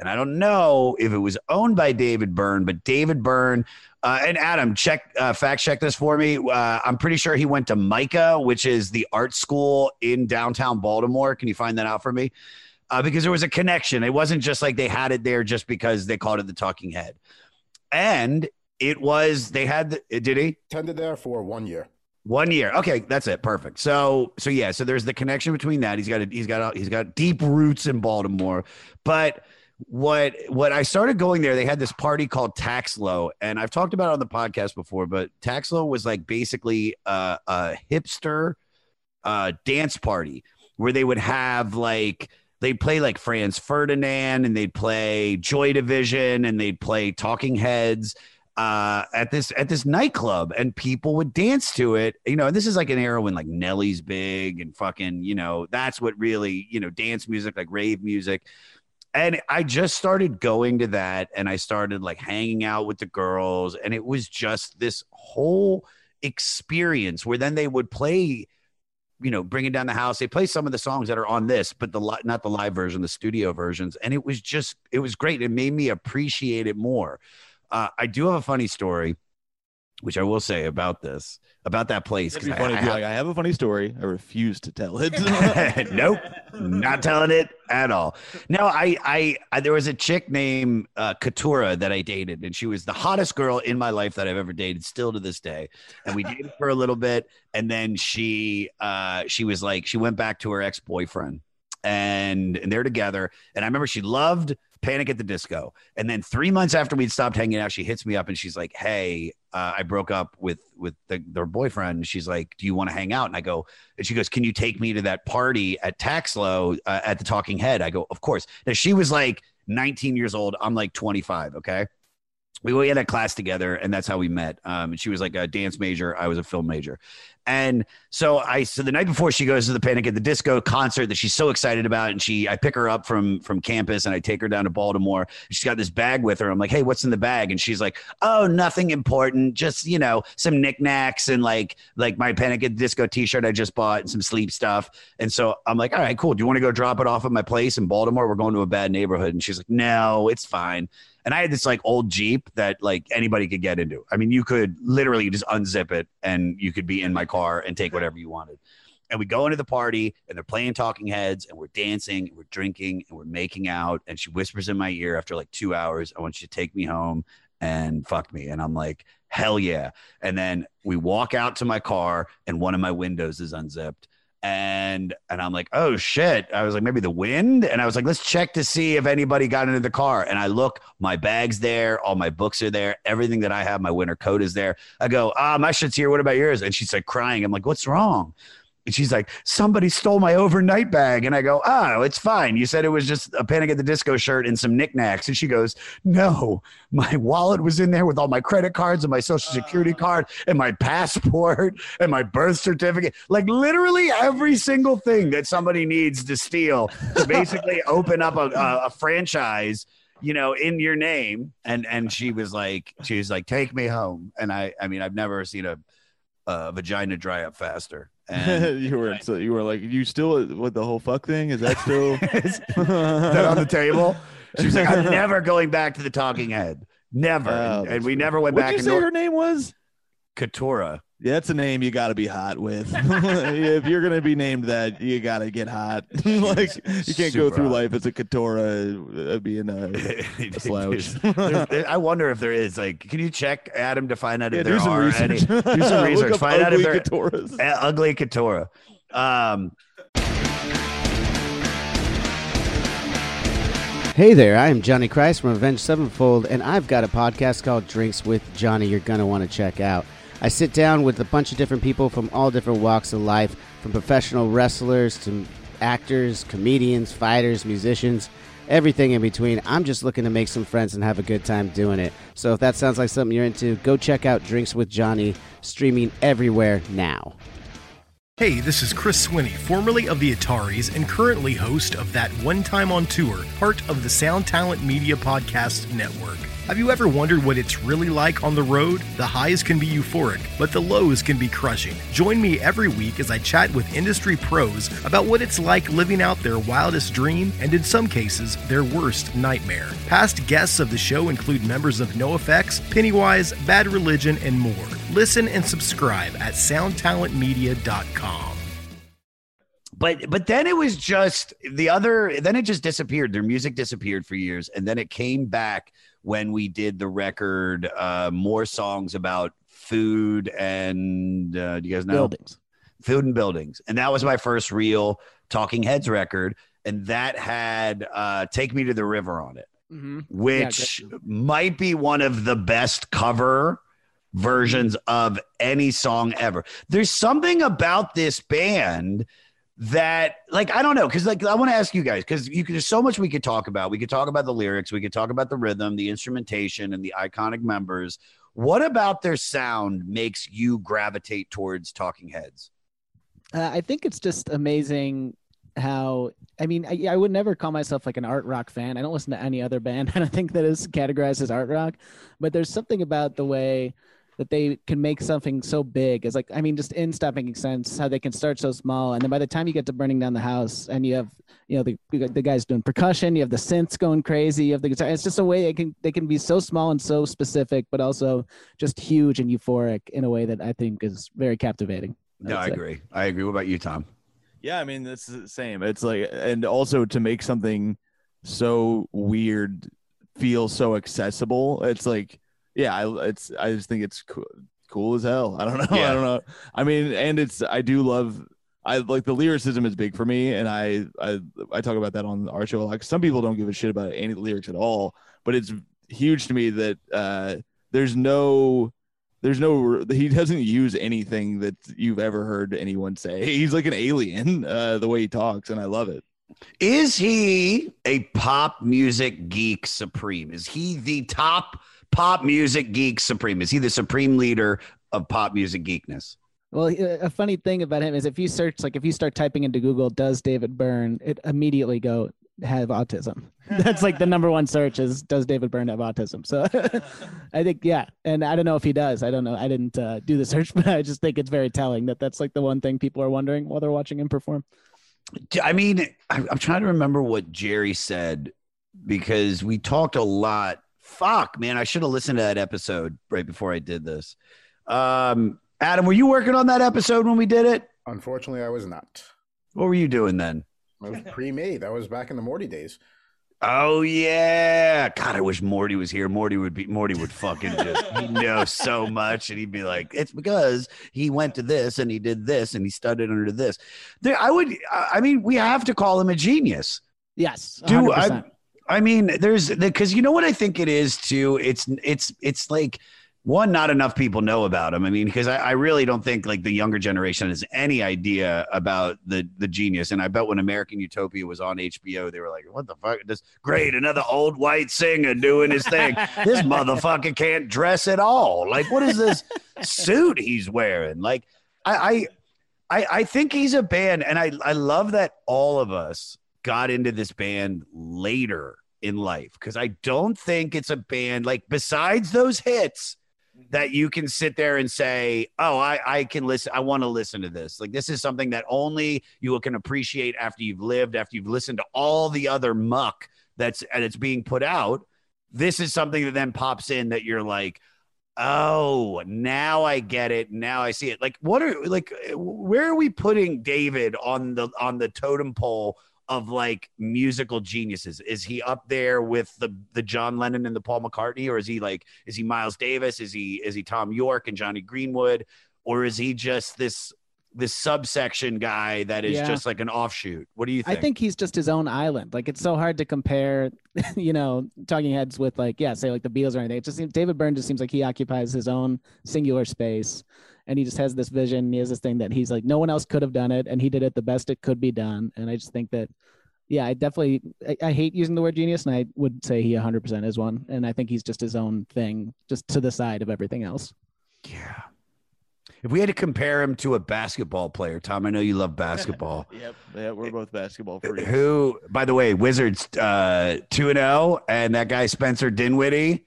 And I don't know if it was owned by David Byrne, but David Byrne uh, and Adam, check uh, fact check this for me. Uh, I'm pretty sure he went to MICA, which is the art school in downtown Baltimore. Can you find that out for me? Uh, because there was a connection. It wasn't just like they had it there just because they called it the Talking Head, and it was they had. The, did he? Attended there for one year. One year. Okay, that's it. Perfect. So so yeah, so there's the connection between that. He's got a, he's got a, he's got deep roots in Baltimore. But what what I started going there, they had this party called Taxlo, and I've talked about it on the podcast before, but Taxlo was like basically a, a hipster uh dance party where they would have like they'd play like Franz Ferdinand and they'd play Joy Division and they'd play Talking Heads uh, at this at this nightclub and people would dance to it. You know, and this is like an era when like Nelly's big and fucking, you know, that's what really, you know, dance music, like rave music. And I just started going to that and I started like hanging out with the girls and it was just this whole experience where then they would play you know, bringing down the house. They play some of the songs that are on this, but the not the live version, the studio versions, and it was just it was great. It made me appreciate it more. Uh, I do have a funny story, which I will say about this about that place. It'd be funny I- to be like, I have a funny story. I refuse to tell it. nope, not telling it at all. No, I, I, I there was a chick named uh, Katura that I dated, and she was the hottest girl in my life that I've ever dated, still to this day. And we dated for a little bit, and then she, uh, she was like, she went back to her ex boyfriend, and and they're together. And I remember she loved Panic at the Disco. And then three months after we'd stopped hanging out, she hits me up and she's like, "Hey, uh, I broke up with with the, their boyfriend." She's like, "Do you want to hang out?" And I go, and she goes, "Can you take me to that party at Taxlo uh, at the Talking Head?" I go, "Of course." Now she was like 19 years old. I'm like 25. Okay. We we had a class together, and that's how we met. Um, she was like a dance major. I was a film major, and so I so the night before she goes to the Panic at the Disco concert that she's so excited about, and she I pick her up from from campus and I take her down to Baltimore. She's got this bag with her. I'm like, hey, what's in the bag? And she's like, oh, nothing important, just you know some knickknacks and like like my Panic at the Disco T-shirt I just bought and some sleep stuff. And so I'm like, all right, cool. Do you want to go drop it off at my place in Baltimore? We're going to a bad neighborhood. And she's like, no, it's fine. And I had this like old Jeep that like anybody could get into. I mean, you could literally just unzip it and you could be in my car and take whatever you wanted. And we go into the party and they're playing talking heads and we're dancing and we're drinking and we're making out. And she whispers in my ear after like two hours, I want you to take me home and fuck me. And I'm like, hell yeah. And then we walk out to my car and one of my windows is unzipped and and I'm like, oh shit. I was like, maybe the wind. And I was like, let's check to see if anybody got into the car. And I look, my bag's there, all my books are there, everything that I have, my winter coat is there. I go, ah, my shit's here. What about yours? And she's like crying. I'm like, what's wrong? And she's like, somebody stole my overnight bag. And I go, oh, it's fine. You said it was just a Panic at the Disco shirt and some knickknacks. And she goes, no, my wallet was in there with all my credit cards and my social security ah. card and my passport and my birth certificate. Like literally every single thing that somebody needs to steal to basically open up a, a, a franchise you know in your name and and she was like she was like take me home and i i mean i've never seen a, a vagina dry up faster and you were so you were like you still with the whole fuck thing? Is that still is that on the table she was like i'm never going back to the talking head never Oh, and, that's we never went back. Back you say her name was? katora Yeah, that's a name you got to be hot with. if you're gonna be named that, you got to get hot. like you can't go through hot. life as a Katora uh, being a, a slouch. There's- there- I wonder if there is like, can you check Adam to find out if Yeah, there are research. any? Do some research. Find out if ugly there Katoras. Uh, ugly Katora. Um, Hey there, I am Johnny Christ from Avenged Sevenfold, and I've got a podcast called Drinks with Johnny you're going to want to check out. I sit down with a bunch of different people from all different walks of life, from professional wrestlers to actors, comedians, fighters, musicians, everything in between. I'm just looking to make some friends and have a good time doing it. So if that sounds like something you're into, go check out Drinks with Johnny, streaming everywhere now. Hey, this is Chris Swinney, formerly of the Ataris and currently host of That One Time on Tour, part of the Sound Talent Media Podcast Network. Have you ever wondered what it's really like on the road? The highs can be euphoric, but the lows can be crushing. Join me every week as I chat with industry pros about what it's like living out their wildest dream and, in some cases, their worst nightmare. Past guests of the show include members of NoFX, Pennywise, Bad Religion, and more. Listen and subscribe at soundtalentmedia.com. but but then it was just the other. Then it just disappeared. Their music disappeared for years, and then it came back when we did the record. Uh, more songs about food and uh, do you guys know Buildings. food and buildings and that was my first real talking heads record and that had uh take me to the river on it Mhm. which might be one of the best cover versions of any song ever there's something about this band that like i don't know because like i want to ask you guys because you there's so much we could talk about we could talk about the lyrics we could talk about the rhythm the instrumentation and the iconic members what about their sound makes you gravitate towards talking heads Uh, I think it's just amazing how I mean I, I would never call myself like an art rock fan. I don't listen to any other band. I don't think that is categorized as art rock, but there's something about the way that they can make something so big. is like I mean, just in stop making sense how they can start so small, and then by the time you get to burning down the house, and you have you know the the guys doing percussion, you have the synths going crazy, you have the guitar. It's just a way they can they can be so small and so specific, but also just huge and euphoric in a way that I think is very captivating. no would i agree i agree what about you tom Yeah, I mean it's the same. It's like, and also to make something so weird feel so accessible. It's like, yeah, I, it's I just think it's cool, cool as hell. I don't know. Yeah. I don't know. I mean, and it's I do love. I like the lyricism is big for me, and I I I talk about that on our show. Like some people don't give a shit about any lyrics at all, but it's huge to me that uh, there's no there's no he doesn't use anything that you've ever heard anyone say he's like an alien uh the way he talks and i love it Is he a pop music geek supreme? Is he the top pop music geek supreme? Is he the supreme leader of pop music geekness? Well, a funny thing about him is if you search, like if you start typing into Google, does David Byrne, it immediately go have autism. That's like the number one search is does David Byrne have autism? So I think, yeah. And I don't know if he does. I don't know. I didn't uh, do the search, but I just think it's very telling that that's like the one thing people are wondering while they're watching him perform. I mean, I'm trying to remember what Jerry said because we talked a lot. Fuck, man, I should have listened to that episode right before I did this. Um, Adam, were you working on that episode when we did it? Unfortunately, I was not. What were you doing then? I was pre-made. That was back in the Morty days. Oh yeah, God, I wish Morty was here. Morty would be Morty would fucking just he knows so much, and he'd be like, "It's because he went to this and he did this and he studied under this." There, I would, I I mean, we have to call him a genius. Yes. Do I? 100%. I mean, there's because you know what I think it is too. It's it's it's like one, not enough people know about him. I mean, because I, I really don't think like the younger generation has any idea about the the genius. And I bet when American Utopia was on HBO, they were like, "What the fuck? This great another old white singer doing his thing. this motherfucker can't dress at all. Like, what is this suit he's wearing? Like, I." I I, I think he's a band, and I, I love that all of us got into this band later in life because I don't think it's a band like besides those hits mm-hmm. that you can sit there and say, Oh, I, I can listen, I want to listen to this. Like this is something that only you can appreciate after you've lived, after you've listened to all the other muck that's and it's being put out. This is something that then pops in that you're like, Oh, now I get it. Now I see it. Like, what are like where are we putting David on the on the totem pole of like musical geniuses? Is he up there with the the John Lennon and the Paul McCartney, or is he like is he Miles Davis? Is he is he Thom Yorke and Jonny Greenwood, or is he just this this subsection guy that is Yeah. just like an offshoot? What do you think? I think? he's just his own island. Like it's so hard to compare, you know, Talking Heads with like yeah, say like the Beatles or anything. It just seems David Byrne just seems like he occupies his own singular space, and he just has this vision. He has this thing that he's like no one else could have done it, and he did it the best it could be done. And I just think that, yeah, I definitely I, I hate using the word genius, and I would say he 100% is one. And I think he's just his own thing, just to the side of everything else. yeah. If we had to compare him to a basketball player, Tom, I know you love basketball. yep yeah we're both basketball freaks Who, by the way, Wizards uh, two and zero, and that guy Spencer Dinwiddie.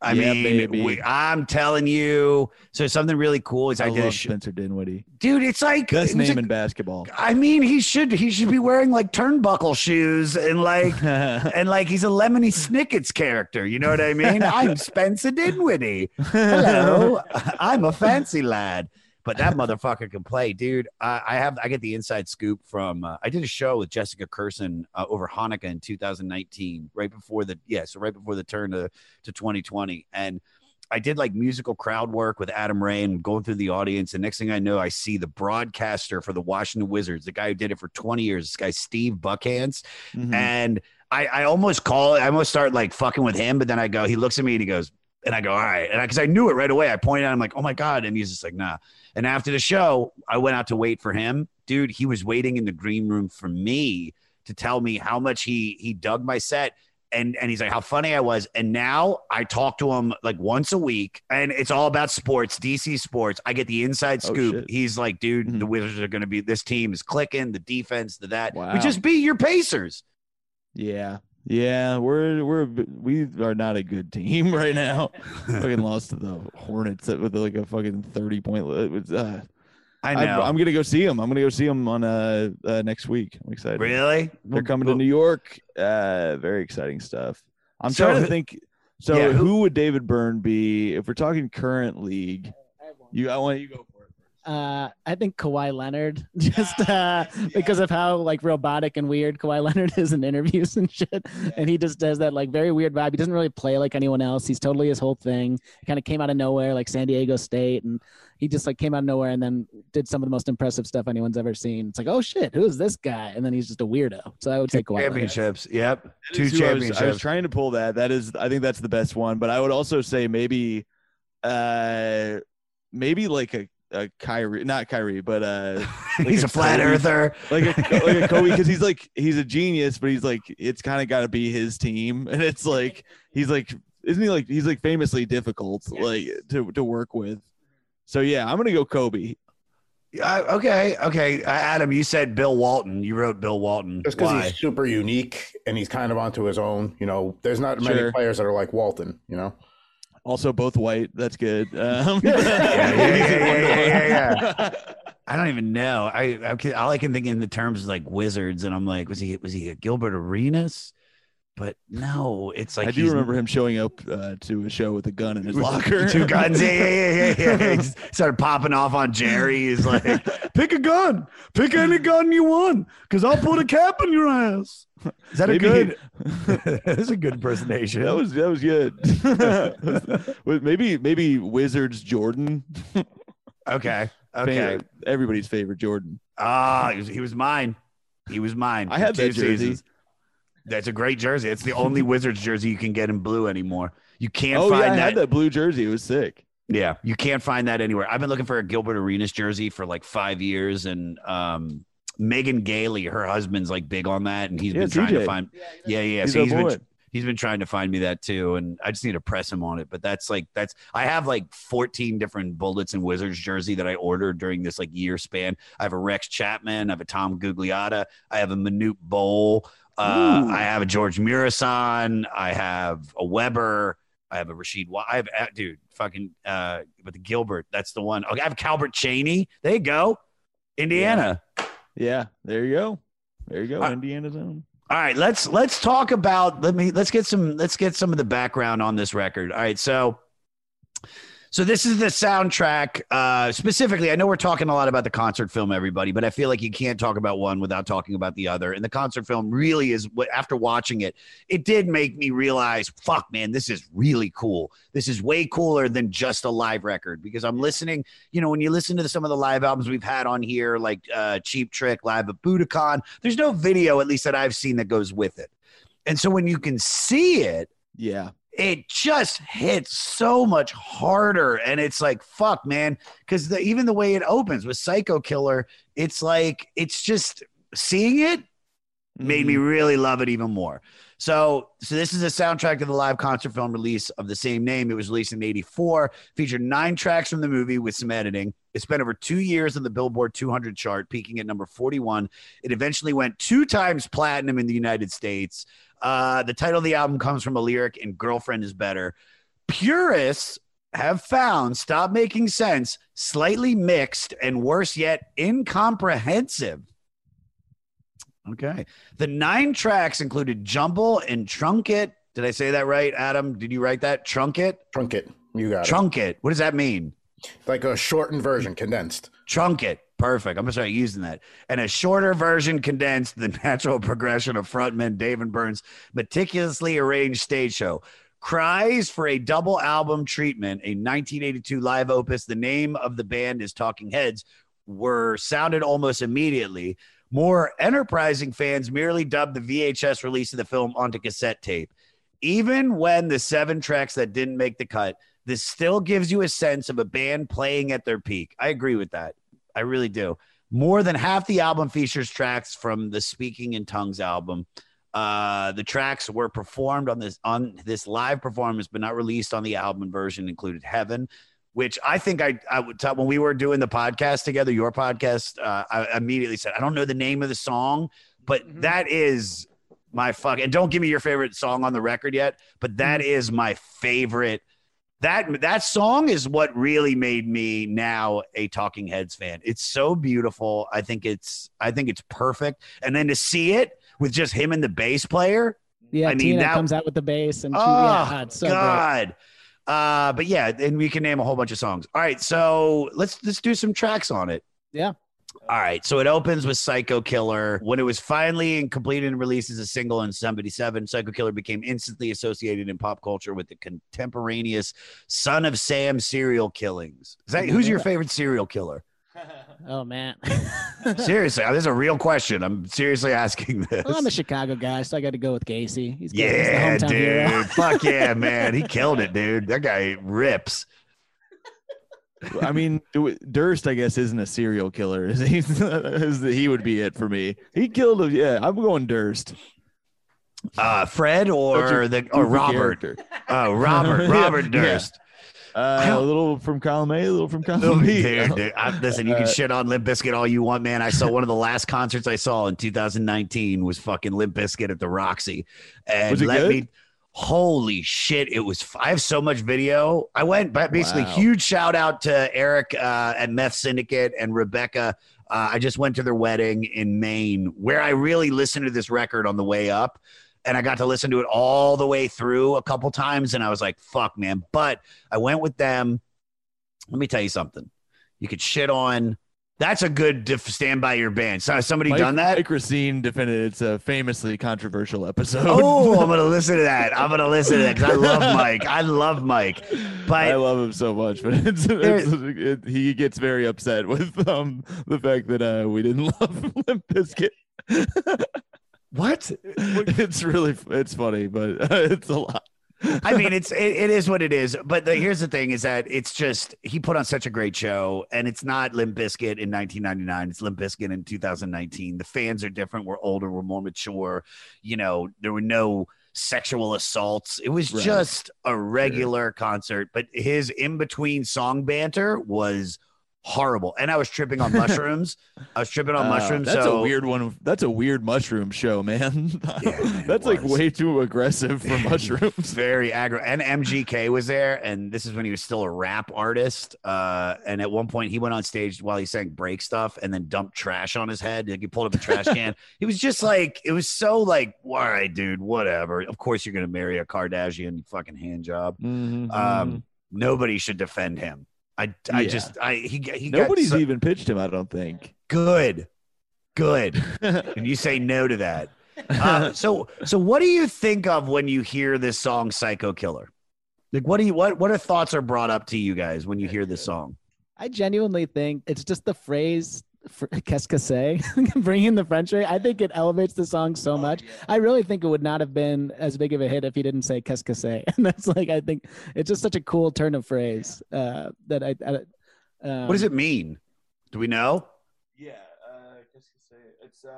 I Yeah, mean, we, I'm telling you. So something really cool is I, i, did a sh- spencer dinwiddie dude. It's like best name a- in basketball I mean, he should he should be wearing like turnbuckle shoes and like and like he's a Lemony Snicket's character. You know what I mean? I'm Spencer Dinwiddie. Hello, I'm a fancy lad. But that motherfucker can play, dude. I, I have I get the inside scoop from. Uh, I did a show with Jessica Kirson uh, over Hanukkah in 2019, right before the yeah, so right before the turn to to 2020, and I did like musical crowd work with Adam Ray and going through the audience. And next thing I know, I see the broadcaster for the Washington Wizards, the guy who did it for 20 years, this guy, Steve Buckhantz. Mhm. And I, I almost call it, I almost start like fucking with him, but then I go, he looks at me and he goes, and I go, all right. And I because I, knew it right away, I pointed out, I'm like, oh my God. And he's just like, nah. And after the show, I went out to wait for him. Dude, he was waiting in the green room for me to tell me how much he he dug my set. And and he's like, how funny I was. And now I talk to him like once a week, and it's all about sports, DC sports. I get the inside Oh, scoop. shit. he's like, dude, Mhm. the Wizards are gonna be this team is clicking, the defense, the that. Wow. We just beat your Pacers. Yeah. Yeah, we're we're we are not a good team right now. fucking lost to the Hornets with like a fucking thirty point. was, uh, I know. I'm, gonna go see them. I'm gonna go see them on uh, uh next week. I'm excited. really? They're coming to New York. Uh, very exciting stuff. I'm So trying to think. So Yeah, who- who, would David Byrne be if we're talking current league? You, I want you to go. Uh, I think Kawhi Leonard, just uh, because of how like robotic and weird Kawhi Leonard is in interviews and shit, and he just does that like very weird vibe. He doesn't really play like anyone else. He's totally his whole thing. Kind of came out of nowhere, like San Diego State, and he just like came out of nowhere and then did some of the most impressive stuff anyone's ever seen. It's like, oh shit, who is this guy? And then he's just a weirdo. So I would say Kawhi Leonard. championships. Yep. That Two is who I was- championships. I was, trying to pull that. That is, I think that's the best one. But I would also say maybe, uh, maybe like a, a Kyrie, not Kyrie, but uh, like he's a, flat Kobe- earther. like a, like a Kobe because he's like he's a genius, but he's like it's kind of got to be his team, and it's like he's like isn't he like he's like famously difficult like to to work with. So yeah, I'm gonna go Kobe. Uh, okay, okay. Uh, Adam, you said Bill Walton. You wrote Bill Walton. Just because he's super unique and he's kind of onto his own. You know, there's not many Sure. players that are like Walton. You know, Also, both white. That's good. Um, yeah, yeah, yeah, yeah, yeah, I don't even know. I, I can- all I can think in the terms is like wizards, and I'm like, was he was he a Gilbert Arenas? But no, it's like I do remember him showing up uh, to a show with a gun in his locker. Two guns. Yeah, yeah, yeah, yeah. yeah. He started popping off on Jerry. He's like, pick a gun. Pick any gun you want, because I'll put a cap in your ass. Is that Maybe a good? That's a good impersonation. That was that was good. Maybe maybe Wizards Jordan. okay. Okay. Favorite- everybody's favorite Jordan. Ah, he was, he was mine. He was mine. I had that jersey. seasons. That's a great jersey. It's the only Wizards jersey you can get in blue anymore. You can't oh find yeah, I that. had that blue jersey. It was sick. Yeah, you can't find that anywhere. I've been looking for a Gilbert Arenas jersey for like five years, and um, Megan Gailey, her husband's like big on that, and he's Yeah, been trying to find. Yeah, yeah. He's so he's been he's been trying to find me that too, and I just need to press him on it. But that's like that's I have like 14 different Bullets and Wizards jersey that I ordered during this like year span. I have a Rex Chapman, I have a Tom Gugliotta, I have a Manute Bol, uh, I have a George Muresan, I have a Webber. I have a Rasheed. I have, uh, dude, fucking, uh, but the Gilbert, that's the one. Okay, I have Calbert Cheaney. There you go. Indiana. Yeah, there you go. There you go. Uh, Indiana's own. All right, let's let's talk about let me let's get some let's get some of the background on this record. All right, so so this is the soundtrack uh specifically. I know we're talking a lot about the concert film everybody, but I feel like you can't talk about one without talking about the other. And the concert film really is what after watching it, it did make me realize, fuck man, this is really cool. This is way cooler than just a live record because I'm listening, you know, when you listen to some of the live albums we've had on here like uh Cheap Trick, Live at Budokan, there's no video at least that I've seen that goes with it. And so when you can see it, Yeah. It just hits so much harder and it's like fuck man because the, even the way it opens with psycho killer it's like it's just seeing it made me mm-hmm. really love it even more. So so this is a soundtrack to the live concert film release of the same name. It was released in 84 featured nine tracks from the movie with some editing. It spent over two years on the billboard 200 chart peaking at number 41 it eventually went two times platinum in the united states uh, the title of the album comes from a lyric in Girlfriend is Better. Purists have found Stop Making Sense slightly mixed and worse yet, incomprehensive. Okay. The nine tracks included Jumble and Trunket. Did I say that right, Adam? Did you write that? Trunket? Trunket. You got it. Trunket. What does that mean? Like a shortened version, condensed. Trunket. Perfect. I'm gonna start using that. And a shorter version condensed the natural progression of frontman David Byrne's meticulously arranged stage show. cries for a double album treatment, a 1982 live opus. The name of the band is Talking Heads, were sounded almost immediately. More enterprising fans merely dubbed the VHS release of the film onto cassette tape. Even when the seven tracks that didn't make the cut, this still gives you a sense of a band playing at their peak. I agree with that. I really do. More than half the album features tracks from the Speaking in Tongues album. Uh, the tracks were performed on this on this live performance, but not released on the album version. Included Heaven, which I think I I would tell when we were doing the podcast together, your podcast. Uh, I immediately said I don't know the name of the song, but that is my fuck. And don't give me your favorite song on the record yet, but that is my favorite. That that song is what really made me now a Talking Heads fan. It's so beautiful. I think it's I think it's perfect. And then to see it with just him and the bass player, Yeah, I mean, Tina that- comes out with the bass and Oh yeah, so great. God. Uh, but yeah, and we can name a whole bunch of songs. All right, so let's let's do some tracks on it. Yeah. All right, so it opens with Psycho Killer. When it was finally completed and released as a single in 77, Psycho Killer became instantly associated in pop culture with the contemporaneous Son of Sam serial killings. Is that, who's your favorite serial killer? Oh man. Seriously, this is a real question. I'm seriously asking this. Well, I'm a Chicago guy, so I got to go with Gacy. He's, Yeah, hometown dude. Fuck yeah, man. He killed it, dude. That guy rips. I mean, Durst, I guess, isn't a serial killer. Is he? Is the- he would be it for me. He killed him. Yeah, I'm going Durst. Uh, Fred or the or Robert? character. Oh, Robert. Yeah, Robert yeah. Durst. Uh, a little from column A, a little from column B. Dude, dude, I, listen, you can Uh, shit on Limp Bizkit all you want, man. I saw one of the last concerts I saw in 2019 was fucking Limp Bizkit at the Roxy, and let good? me. Holy shit! It was. I have so much video. I went, but basically, Wow. huge shout out to Eric uh, at Meth Syndicate and Rebecca. Uh, I just went to their wedding in Maine, where I really listened to this record on the way up, and I got to listen to it all the way through a couple times, and I was like, "Fuck, man!" But I went with them. Let me tell you something. You could shit on. That's a good def- stand by your band. So, has somebody Mike, done that? Mike Recine defended it's a famously controversial episode. Oh, I'm gonna listen to that. I'm gonna listen to that because I love Mike. I love Mike, but I love him so much, but it's, it's, it, he gets very upset with um the fact that uh we didn't love Limp Bizkit. what? It's really it's funny, but uh, it's a lot. I mean, it's it, it is what it is. But the, here's the thing: is that it's just he put on such a great show, and it's not Limp Bizkit in 1999. It's Limp Bizkit in 2019. The fans are different. We're older. We're more mature. You know, there were no sexual assaults. It was Right. just a regular concert. But his in between song banter was horrible, and I was tripping on mushrooms. I was tripping on Uh, mushrooms. That's so a weird one. That's a weird mushroom show, man. man, that's like way too aggressive for mushrooms. very aggro. And MGK was there, and this is when he was still a rap artist. Uh, and at one point, he went on stage while he sang break stuff, and then dumped trash on his head. Like he pulled up a trash can. He was just like, it was so like, all right, dude, whatever. Of course, you're gonna marry a Kardashian, fucking hand job. Mhm, Um, nobody should defend him. I, I Yeah. just, I he, he Nobody's got so- even pitched him. I don't think. good, good. and you say no to that. Uh, so, so what do you think of when you hear this song, "Psycho Killer"? Like, what do you what what are thoughts are brought up to you guys when you hear this song? I genuinely think it's just the phrase fr- qu'est-ce que c'est bringing the French rate. I think it elevates the song so Oh, much. I really think it would not have been as big of a hit if he didn't say qu'est-ce que c'est. And that's like I think it's just such a cool turn of phrase uh, that I. I um, what does it mean? Do we know? Yeah, uh, it's uh.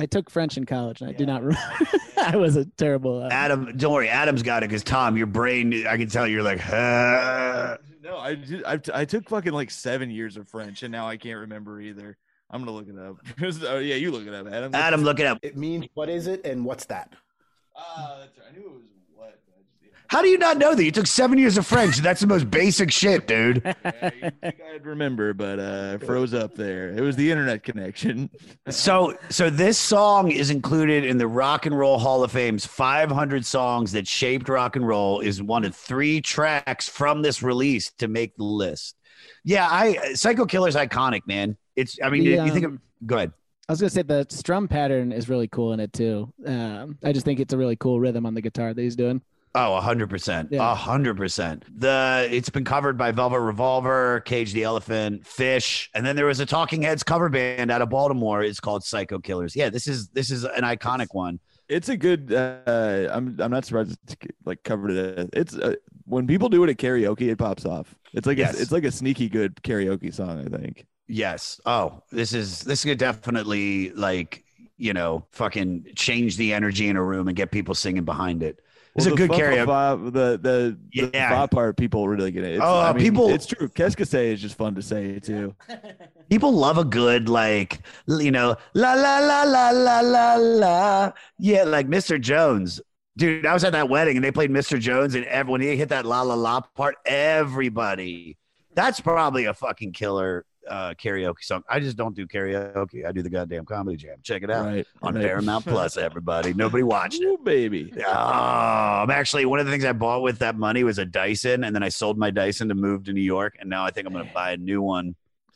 I took French in college, and I do not remember. I was a terrible. Uh, Adam, don't worry, Adam's got it because Tom, your brain, I can tell you're like, "Huh." No, I did, I, I took fucking like seven years of French, and now I can't remember either. I'm gonna look it up. oh, yeah, you look it up, Adam. Adam, look it up. It means what is it and what's that? Ah, that's right. I knew it was what. How do you not know that? You took seven years of French. That's the most basic shit, dude. Yeah, you think I'd remember, but uh, froze up there. It was the internet connection. So, so this song is included in the Rock and Roll Hall of Fame's 500 songs that shaped rock and roll. Is one of three tracks from this release to make the list. Yeah, I Psycho Killer's iconic, man. It's. I mean, The, you think of. um, Go ahead. I was gonna say the strum pattern is really cool in it too. Um, I just think it's a really cool rhythm on the guitar that he's doing. Oh, hundred percent, Yeah. hundred percent. The it's been covered by Velvet Revolver, Cage the Elephant, Phish, and then there was a Talking Heads cover band out of Baltimore. It's called Psycho Killers. Yeah, this is this is an iconic one. It's a good. Uh, I'm I'm not surprised it's like covered it. It's uh, when people do it at karaoke, it pops off. It's like Yes. a, it's like a sneaky good karaoke song. I think. Yes. Oh, this is this could definitely like you know fucking change the energy in a room and get people singing behind it. It's Well, a good fa- karaoke. fa- The the the Yeah. part people really get it. It's, Oh, I mean, people- It's true. Qu'est-ce que c'est is just fun to say too. People love a good like you know la la la la la la la yeah like Mr. Jones. Dude, I was at that wedding and they played Mr. Jones and everyone he hit that la la la part, everybody. That's probably a fucking killer uh, karaoke song. I just don't do karaoke. I do the goddamn comedy jam. Check it out Right on right. Paramount Plus. Everybody, nobody watched it. Baby. Oh, I'm actually one of the things I bought with that money was a Dyson, and then I sold my Dyson to move to New York, and now I think I'm gonna buy a new one.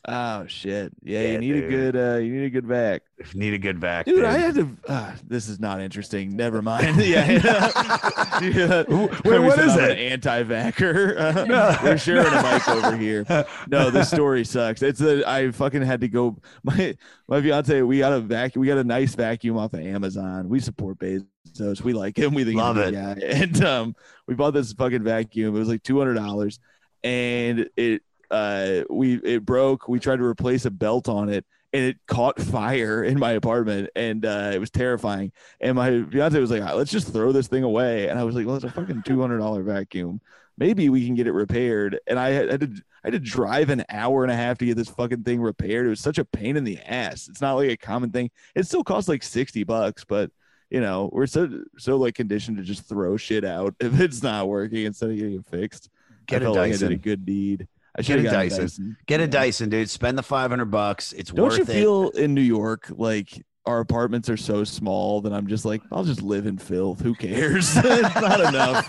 Oh shit. Yeah, Yeah, you need dude. a good. uh You need a good vac. Need a good vac, Dude, dude. I had to. Uh, this is not interesting. Never mind. yeah. Uh, Wait, what I'm it? An anti-vacker. Uh, We're sharing a mic over here. No, this story sucks. It's that I fucking had to go. My my fiance, we got a vacuum. We got a nice vacuum off of Amazon. We support Bezos. We like him. We think Love a good guy. And um, we bought this fucking vacuum. It was like two hundred dollars, and it uh we it broke. We tried to replace a belt on it and it caught fire in my apartment and uh, it was terrifying. And my fiance was like, "Ah, "Let's just throw this thing away." And I was like, "Well, it's a fucking two hundred dollar vacuum. Maybe we can get it repaired." And I had, I had to I had to drive an hour and a half to get this fucking thing repaired. It was such a pain in the ass. It's not like a common thing. It still costs like sixty bucks, but you know we're so so like conditioned to just throw shit out if it's not working instead of getting it fixed. Get I a felt like I did a good deed. I should Get a gotten Dyson. Get a Dyson, dude. Spend the five hundred bucks. It's worth it. Don't worth you it. feel in New York like our apartments are so small that I'm just like, I'll just live in filth. Who cares? it's not enough.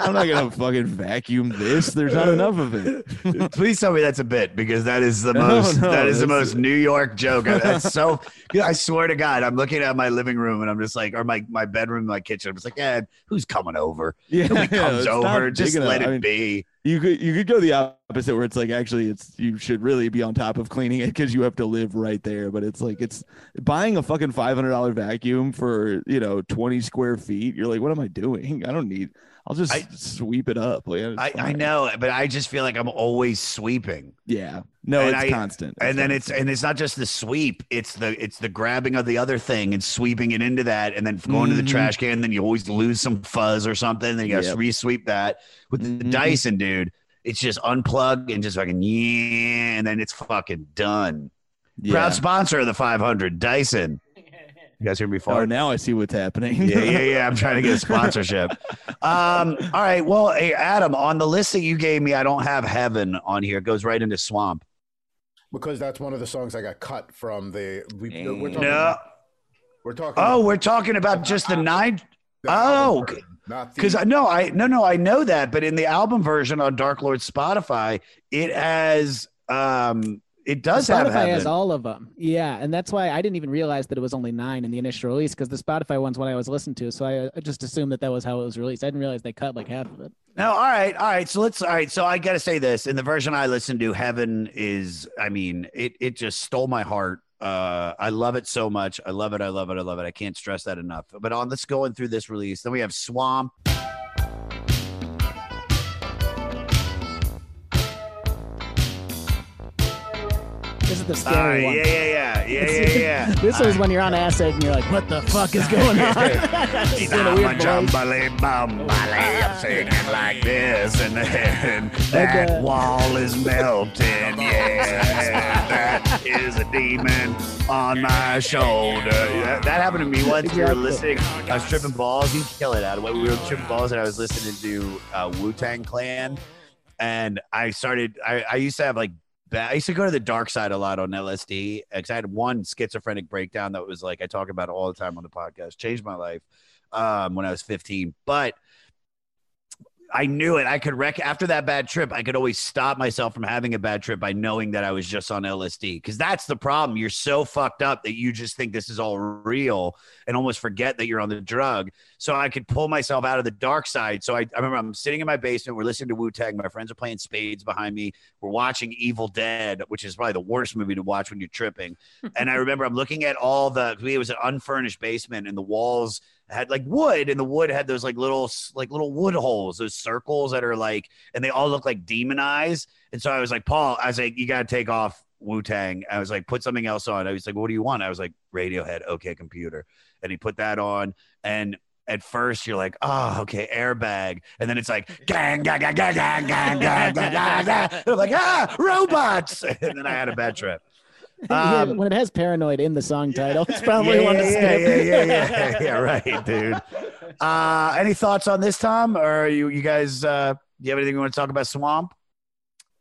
I'm not gonna fucking vacuum this. There's not enough of it. Please tell me that's a bit because that is the most no, that is the most New York joke. That's so. I swear to God, I'm looking at my living room and I'm just like, or my my bedroom, my kitchen. I'm just like, yeah, who's coming over? Yeah, Nobody comes over. Just enough. let it I mean, be. You could you could go the opposite where it's like actually it's you should really be on top of cleaning it because you have to live right there. But it's like it's buying a fucking five hundred dollar vacuum for you know twenty square feet. You're like, what am I doing? I don't need. I'll just I- sweep it up. Like, I, I know, but I just feel like I'm always sweeping. Yeah. No, And it's I- constant. and then it's and it's not just the sweep it's the it's the grabbing of the other thing and sweeping it into that and then going to the trash can then you always lose some fuzz or something then you gotta Yep. re-sweep that with the Mhm. dyson dude it's just unplug and just fucking yeah and then it's fucking done yeah. proud sponsor of the 500 dyson you guys hear me Oh, now I see what's happening. yeah, yeah, yeah. I'm trying to get a sponsorship. Um, all right. Well, hey, Adam, on the list that you gave me, I don't have heaven on here. It goes right into swamp. because that's one of the songs I got cut from the. We, we're talking. No. We're talking. Oh, we're talking about just the nine. the album Oh, version, because I no, I no, no, I know that, but in the album version on Dark Lord Spotify, it has um, it does have Spotify has all of them. Yeah, and that's why I didn't even realize that it was only nine in the initial release because the Spotify one's what I was listening to. So I, I just assumed that that was how it was released. I didn't realize they cut like half of it. No, all right, all right. So let's all right. So I got to say this: in the version I listened to, Heaven is. I mean, it it just stole my heart. Uh, I love it so much. I love it. I love it. I love it. I can't stress that enough. But on let's go going through this release. Then we have Swamp. Is the Uh, scary yeah, one. yeah, yeah, yeah, yeah, yeah. this is when you're on acid and you're like, "What the fuck is going on?" Just in a weird. Jumbly bumbly, I'm singing like this, and then that uh, wall is melting. Yeah, that is a demon on my shoulder. Yeah, that happened to me once. We were listening. I was tripping balls. You kill it out of We were tripping balls, and I was listening to uh, Wu Tang Clan, and I started. I, I used to have like. Ba- I used to go to the dark side a lot on LSD because I had one schizophrenic breakdown that was like I talk about all the time on the podcast. Changed my life um, when I was 15. But I knew it. I could wreck after that bad trip. I could always stop myself from having a bad trip by knowing that I was just on LSD. Because that's the problem. You're so fucked up that you just think this is all real and almost forget that you're on the drug. So I could pull myself out of the dark side. So I, I remember I'm sitting in my basement. We're listening to Wu Tang. My friends are playing spades behind me. We're watching Evil Dead, which is probably the worst movie to watch when you're tripping. and I remember I'm looking at all the. It was an unfurnished basement, and the walls had like wood and the wood had those like little like little wood holes those circles that are like and they all look like demon eyes and so i was like paul i was like you gotta take off wu-tang i was like put something else on i was like what do you want i was like radiohead okay computer and he put that on and at first you're like, oh, okay, airbag. And then it's like, gang, gang, gang, gang, gang, gang, gang, gang, gang, gang. And I'm like, ah, robots. And then I had a bad trip. Yeah, Um, when it has paranoid in the song title, it's probably yeah, one to yeah, skip. yeah, yeah, yeah, yeah, right, dude. Uh, any thoughts on this, Tom? Or you, you guys, uh, do you have anything you want to talk about? Swamp,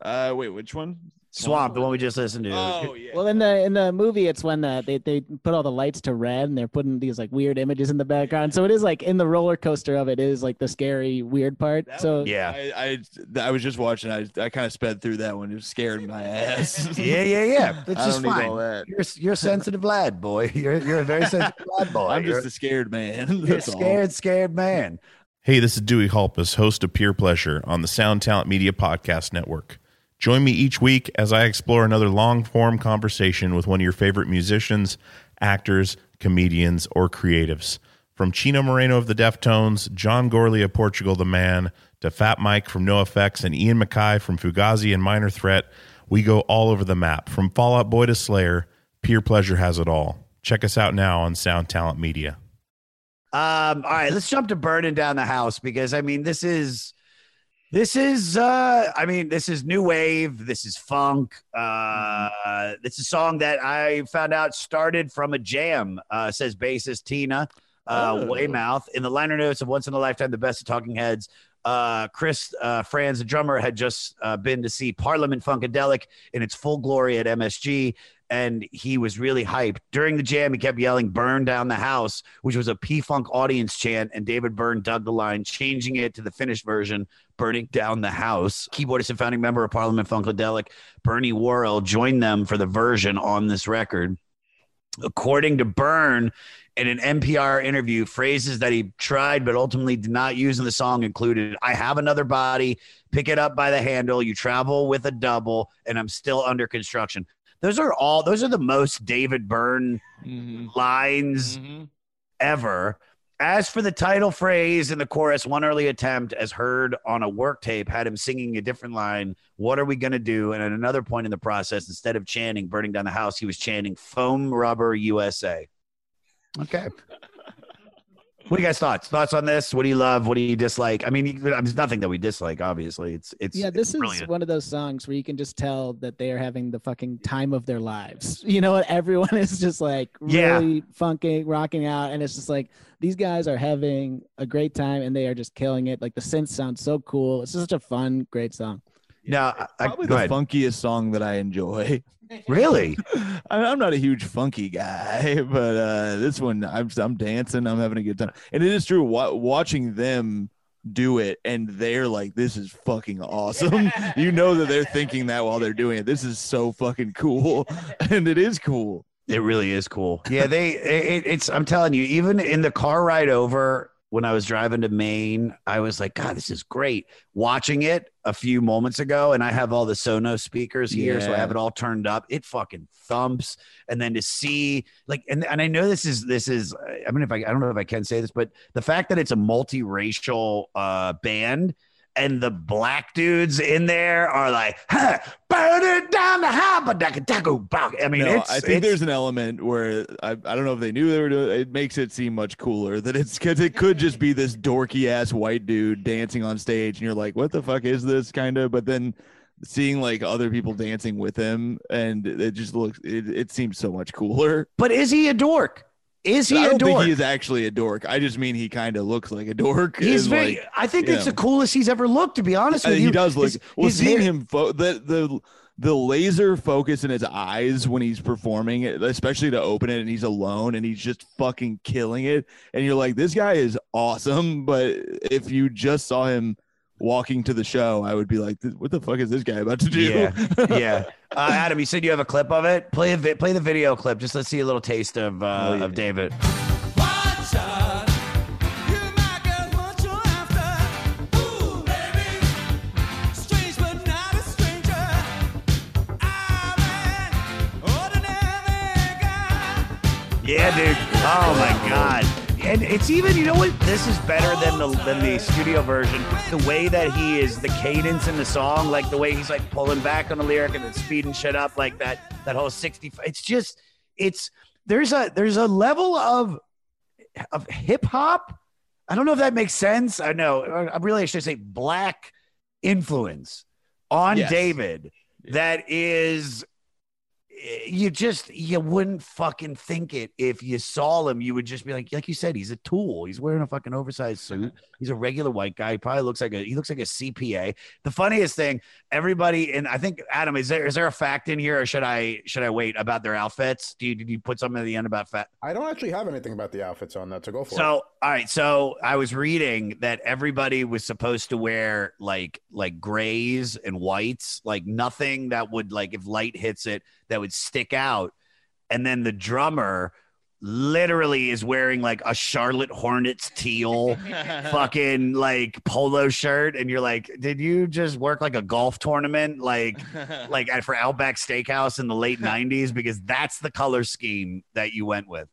Uh, wait, which one? Swamp, the one we just listened to. Oh yeah. Well, in the in the movie, it's when uh, they they put all the lights to red and they're putting these like weird images in the background. So it is like in the roller coaster of it is like the scary weird part. So Yeah. I, I I was just watching. I I kind of sped through that one. It scared my ass. Yeah, yeah, yeah. That's just fine. all that. You're you're a sensitive lad, boy. You're you're a very sensitive lad, boy. I'm You're- just a scared man. you're a all. scared, scared man. Hey, this is Dewey Halpus, host of Peer Pleasure on the Sound Talent Media Podcast Network. Join me each week as I explore another long form conversation with one of your favorite musicians, actors, comedians, or creatives. From Chino Moreno of the Deftones, John Gourley of Portugal the Man, to Fat Mike from NoFX and Ian MacKaye from Fugazi and Minor Threat, we go all over the map. From Fallout Boy to Slayer, Peer Pleasure has it all. Check us out now on Sound Talent Media. Um, all right, let's jump to burning down the house because I mean this is this is uh I mean this is new wave, this is funk. Uh it's a song that I found out started from a jam, uh says bassist Tina uh Oh. Weymouth in the liner notes of Once in a Lifetime, the best of talking heads. Uh, Chris uh, Frantz, the drummer, had just uh, been to see Parliament Funkadelic in its full glory at MSG, and he was really hyped. During the jam, he kept yelling "Burn down the house," which was a P-Funk audience chant, and David Byrne dug the line, changing it to the finished version, "Burning down the house." Keyboardist and founding member of Parliament Funkadelic, Bernie Worrell, joined them for the version on this record. According to Byrne, in an NPR interview, phrases that he tried but ultimately did not use in the song included I have another body, pick it up by the handle, you travel with a double, and I'm still under construction. Those are all, those are the most David Byrne Mhm. lines Mhm. ever. As for the title phrase in the chorus, one early attempt, as heard on a work tape, had him singing a different line. What are we going to do? And at another point in the process, instead of chanting burning down the house, he was chanting foam rubber USA. Okay. What do you guys thoughts? Thoughts on this? What do you love? What do you dislike? I mean, there's nothing that we dislike. Obviously, it's it's yeah, this it's is brilliant. one of those songs where you can just tell that they are having the fucking time of their lives. You know what? Everyone is just like Yeah. really funking, rocking out, and it's just like these guys are having a great time and they are just killing it. Like the synth sounds so cool. It's just a fun, great song. No, I, I, Probably go the ahead. funkiest song that I enjoy. Really? I mean, I'm not a huge funky guy, but uh, this one, I'm I'm dancing, I'm having a good time, and it is true. Wa- watching them do it, and they're like, "This is fucking awesome." you know that they're thinking that while they're doing it. This is so fucking cool, and it is cool. It really is cool. Yeah, they it, it's I'm telling you, even in the car ride over when I was driving to Maine, I was like, God, this is great. Watching it a few moments ago, and I have all the Sonos speakers here, so I have it all turned up. It fucking thumps. And then to see like and, and I know this is this is I mean if I I don't know if I can say this, but the fact that it's a multiracial uh band and the black dudes in there are like, huh, burn it down the hopper, I mean, no, it's, I think there's an element where I, I don't know if they knew they were doing it. It makes it seem much cooler that it's because it could just be this dorky ass white dude dancing on stage, and you're like, what the fuck is this kind of? But then seeing like other people dancing with him, and it just looks, it, it seems so much cooler. But is he a dork? Is he I a don't dork? think he is actually a dork. I just mean he kind of looks like a dork. He's very. like, I think it's the coolest he's ever looked. To be honest Uh, with you, he does look. His- well, his seeing hair- him, fo- the the the laser focus in his eyes when he's performing especially to open it, and he's alone and he's just fucking killing it. And you're like, this guy is awesome. But if you just saw him walking to the show, I would be like, "What the fuck is this guy about to do?" Yeah, yeah. Uh, Adam, you said you have a clip of it. Play a vi- play the video clip. Just let's see a little taste of uh, Oh, yeah. of David. Watch out. You might get what you're after. Ooh, baby. Strange but not a stranger. I'm an ordinary guy. Yeah, dude. Oh my god. And it's even, you know what? This is better than the than the studio version. The way that he is, the cadence in the song, like the way he's like pulling back on the lyric and then speeding shit up, like that. That whole sixty. It's just, it's there's a there's a level of of hip hop. I don't know if that makes sense. I know. I really should say black influence on Yes. David that is you just you wouldn't fucking think it if you saw him. You would just be like like you said he's a tool. He's wearing a fucking oversized suit. He's a regular white guy. He probably looks like a he looks like a cpa the funniest thing everybody and i think adam is there is there a fact in here or should i should i wait about their outfits? Do you did you put something at the end about fat I don't actually have anything about the outfits on that, so go for it. so, all right. So I was reading that everybody was supposed to wear like like grays and whites, like nothing that would like if light hits it that would stick out. And then the drummer literally is wearing like a Charlotte Hornets teal fucking like polo shirt and you're like did you just work like a golf tournament like like at, for Outback Steakhouse in the late 90s because that's the color scheme that you went with.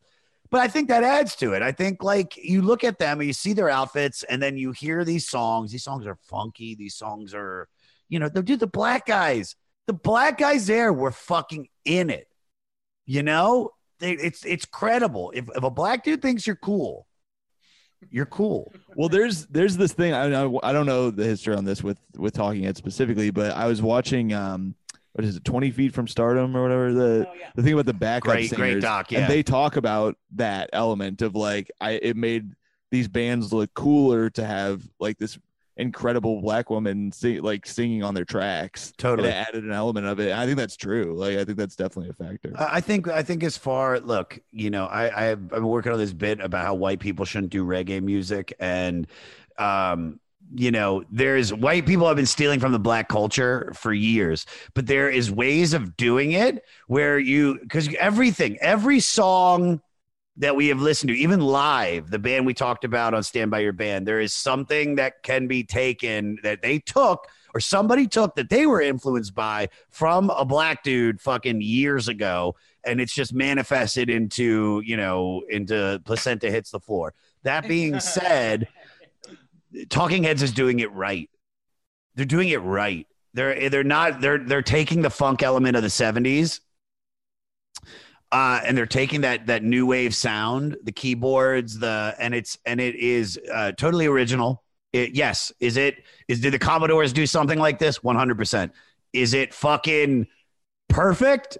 But I think that adds to it. I think like you look at them and you see their outfits and then you hear these songs. These songs are funky. These songs are, you know, the dude, the black guys, the black guys there were fucking in it. You know, they, it's it's credible. If, if a black dude thinks you're cool, you're cool. Well, there's there's this thing. I I, I don't know the history on this with with Talking Head specifically, but I was watching um what is it, Twenty Feet from Stardom or whatever the the thing about the backup Great- great doc, yeah. and they talk about that element of like I it made these bands look cooler to have like this incredible black woman sing, like singing on their tracks. Totally. Added an element of it. I think that's true. Like I think that's definitely a factor. I think I think as far look, you know, I, I have, I'm working on this bit about how white people shouldn't do reggae music, and um, you know, there's white people have been stealing from the black culture for years, but there is ways of doing it where you because everything, every song that we have listened to, even live, the band we talked about on Stand By Your Band, there is something that can be taken that they took or somebody took that they were influenced by from a black dude fucking years ago. And it's just manifested into, you know, into placenta hits the floor. That being said, Talking Heads is doing it right. They're doing it right. They're they're not they're they're taking the funk element of the 70s uh, and they're taking that that new wave sound, the keyboards, the and it's and it is uh, totally original. It, yes, is it is did the Commodores do something like this? One hundred percent. Is it fucking perfect?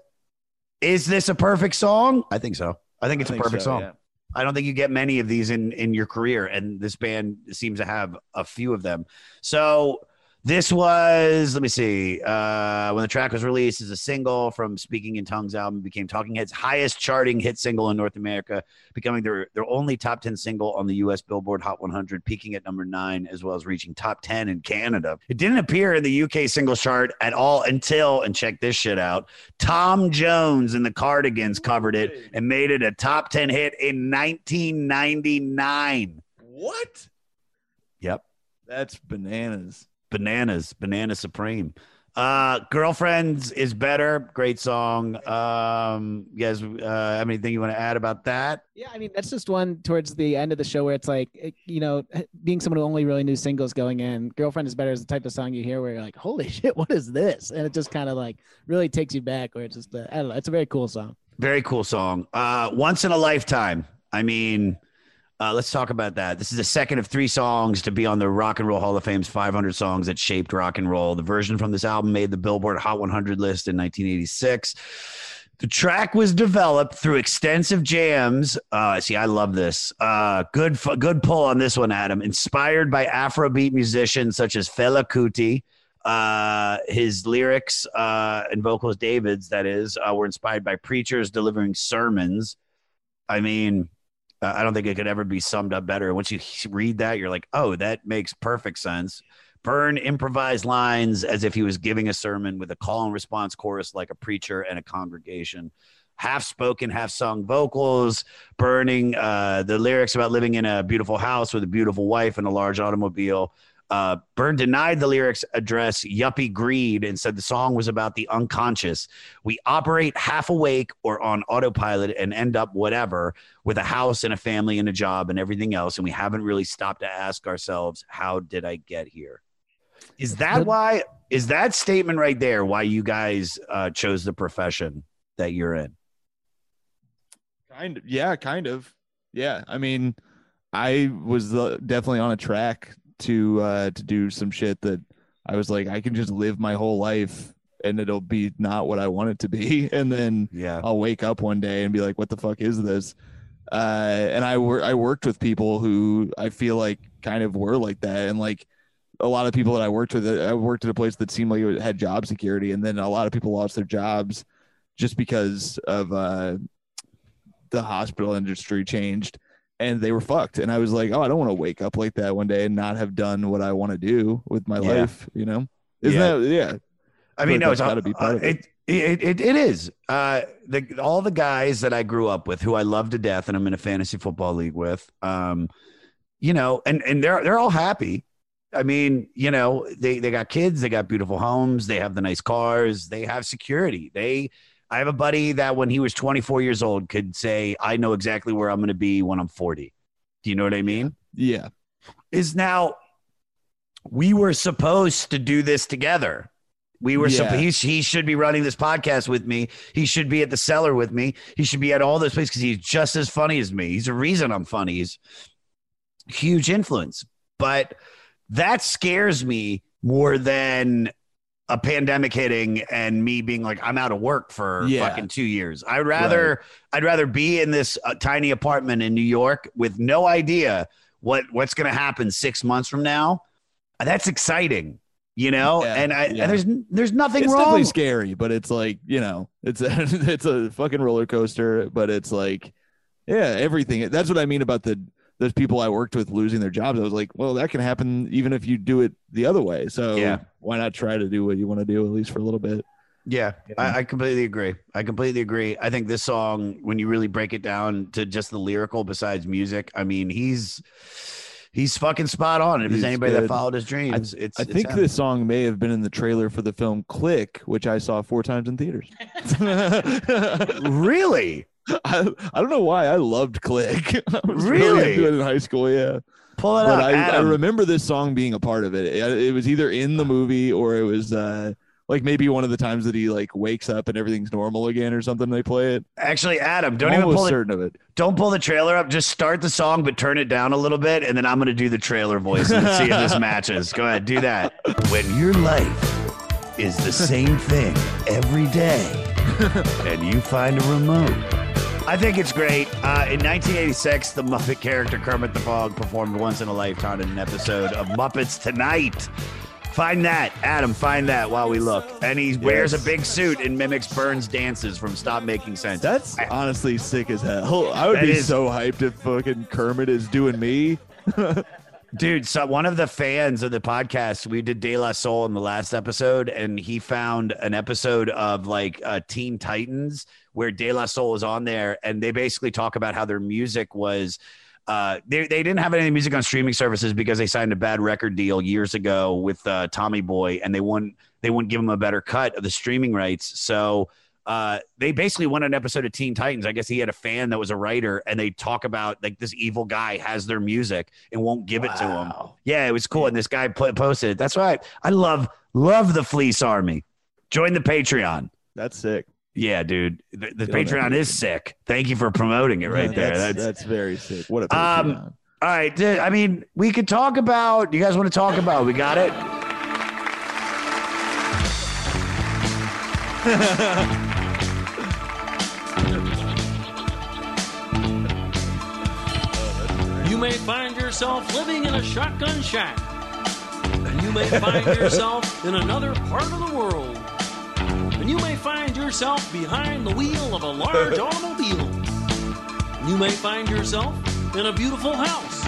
Is this a perfect song? I think so. I think it's I a think perfect so, song. yeah. I don't think you get many of these in in your career, and this band seems to have a few of them. So this was, let me see, uh, when the track was released as a single from Speaking in Tongues album, became Talking Heads' highest charting hit single in North America, becoming their their only top ten single on the U.S. Billboard Hot 100, peaking at number nine, as well as reaching top ten in Canada. It didn't appear in the UK single chart at all until, and check this shit out, Tom Jones and the Cardigans covered it and made it a top ten hit in 1999. What? Yep. That's bananas. Bananas banana supreme uh girlfriends is better great song um you guys uh have anything you want to add about that Yeah, I mean that's just one towards the end of the show where it's like, it- you know, being someone who only really knew singles going in, "Girlfriend is Better" is the type of song you hear where you're like, "Holy shit, what is this?" And it just kind of like really takes you back. Where it's just, uh, I don't know, it's a very cool song. very cool song uh once in a lifetime i mean uh, let's talk about that. This is the second of three songs to be on the Rock and Roll Hall of Fame's 500 songs that shaped rock and roll. The version from this album made the Billboard Hot 100 list in 1986. The track was developed through extensive jams. Uh, see, I love this. Uh, good, good pull on this one, Adam. Inspired by Afrobeat musicians such as Fela Kuti. Uh, his lyrics uh, and vocals, David's, that is, uh, were inspired by preachers delivering sermons. I mean, I don't think it could ever be summed up better. Once you read that, you're like, oh, that makes perfect sense. Byrne improvised lines as if he was giving a sermon with a call and response chorus like a preacher and a congregation. Half spoken, half sung vocals, burning uh, the lyrics about living in a beautiful house with a beautiful wife and a large automobile. Uh, Byrne denied the lyrics address yuppie greed and said the song was about the unconscious. We operate half awake or on autopilot and end up whatever with a house and a family and a job and everything else. And we haven't really stopped to ask ourselves, how did I get here? Is that why? Is that statement right there why you guys uh, chose the profession that you're in? Kind of, yeah, kind of, yeah. I mean, I was uh, definitely on a track to uh to do some shit that I was like, I can just live my whole life and it'll be not what I want it to be, and then yeah, I'll wake up one day and be like, what the fuck is this? Uh, and I wor- I worked with people who I feel like kind of were like that, and like a lot of people that I worked with, I worked at a place that seemed like it had job security, and then a lot of people lost their jobs just because of uh, the hospital industry changed, and they were fucked. And I was like, oh, I don't want to wake up like that one day and not have done what I want to do with my Yeah. life. You know? Isn't Yeah. that yeah? I mean, no, it's gotta be part uh, of it. it, it, it, it is. Uh, the, all the guys that I grew up with, who I love to death, and I'm in a fantasy football league with, um, you know, and and they're they're all happy. I mean, you know, they they got kids, they got beautiful homes, they have the nice cars, they have security. They, I have a buddy that when he was 24 years old could say, "I know exactly where I'm going to be when I'm 40." Do you know what I mean? Yeah. Is now we were supposed to do this together. We were Yeah. supposed he, he should be running this podcast with me. He should be at the cellar with me. He should be at all those places because he's just as funny as me. He's a reason I'm funny. He's huge influence. But that scares me more than a pandemic hitting and me being like I'm out of work for Yeah. fucking 2 years. I'd rather I'd rather be in this uh, tiny apartment in New York with no idea what what's going to happen 6 months from now. That's exciting, you know? Yeah, and I yeah. and there's there's nothing it's wrong. definitely scary, but it's like you know, it's a it's a fucking roller coaster. But it's like, yeah, everything. That's what I mean about the those people I worked with losing their jobs. I was like, well, that can happen even if you do it the other way. So Yeah. why not try to do what you want to do at least for a little bit? Yeah, I, I completely agree. I completely agree. I think this song, when you really break it down to just the lyrical, besides music, I mean, he's he's fucking spot on. If He's there's anybody that followed his dreams, it's I it's think this song may have been in the trailer for the film Click, which I saw four times in theaters. really. I, I don't know why I loved Click. I was Really? into it in high school. Yeah. Pull it but up, I, I remember this song being a part of it. it. It was either in the movie or it was uh, like maybe one of the times that he like wakes up and everything's normal again or something. They play it. Actually, Adam, don't I'm even pull it. certain of it. Don't pull the trailer up. Just start the song, but turn it down a little bit, and then I'm going to do the trailer voice and see if this matches. Go ahead, do that. When your life is the same thing every day, and you find a remote. I think it's great. Uh, in 1986, the Muppet character Kermit the Frog performed once in a lifetime in an episode of Muppets Tonight. Find that, Adam. Find that while we look. And he wears a big suit and mimics Byrne's dances from Stop Making Sense. That's honestly sick as hell. I would That be is- so hyped if fucking Kermit is doing me. Dude, so one of the fans of the podcast, we did De La Soul in the last episode, and he found an episode of like uh, Teen Titans where De La Soul is on there, and they basically talk about how their music was. Uh, they, they didn't have any music on streaming services because they signed a bad record deal years ago with uh, Tommy Boy, and they wouldn't they wouldn't give them a better cut of the streaming rights. So uh, they basically went on an episode of Teen Titans. I guess he had a fan that was a writer, and they talk about like this evil guy has their music and won't give it to him. Yeah, it was cool. And this guy put, posted it. That's right. I love love the Fleece Army. Join the Patreon. That's sick. Yeah, dude. The, the Get on that Patreon is sick. Thank you for promoting it right Yeah, there. That's, That's, that's very sick. What a um. Patreon. All right. I mean, we could talk about. You guys want to talk about? We got it. You may find yourself living in a shotgun shack. And you may find yourself in another part of the world. And you may find yourself behind the wheel of a large automobile. You may find yourself in a beautiful house.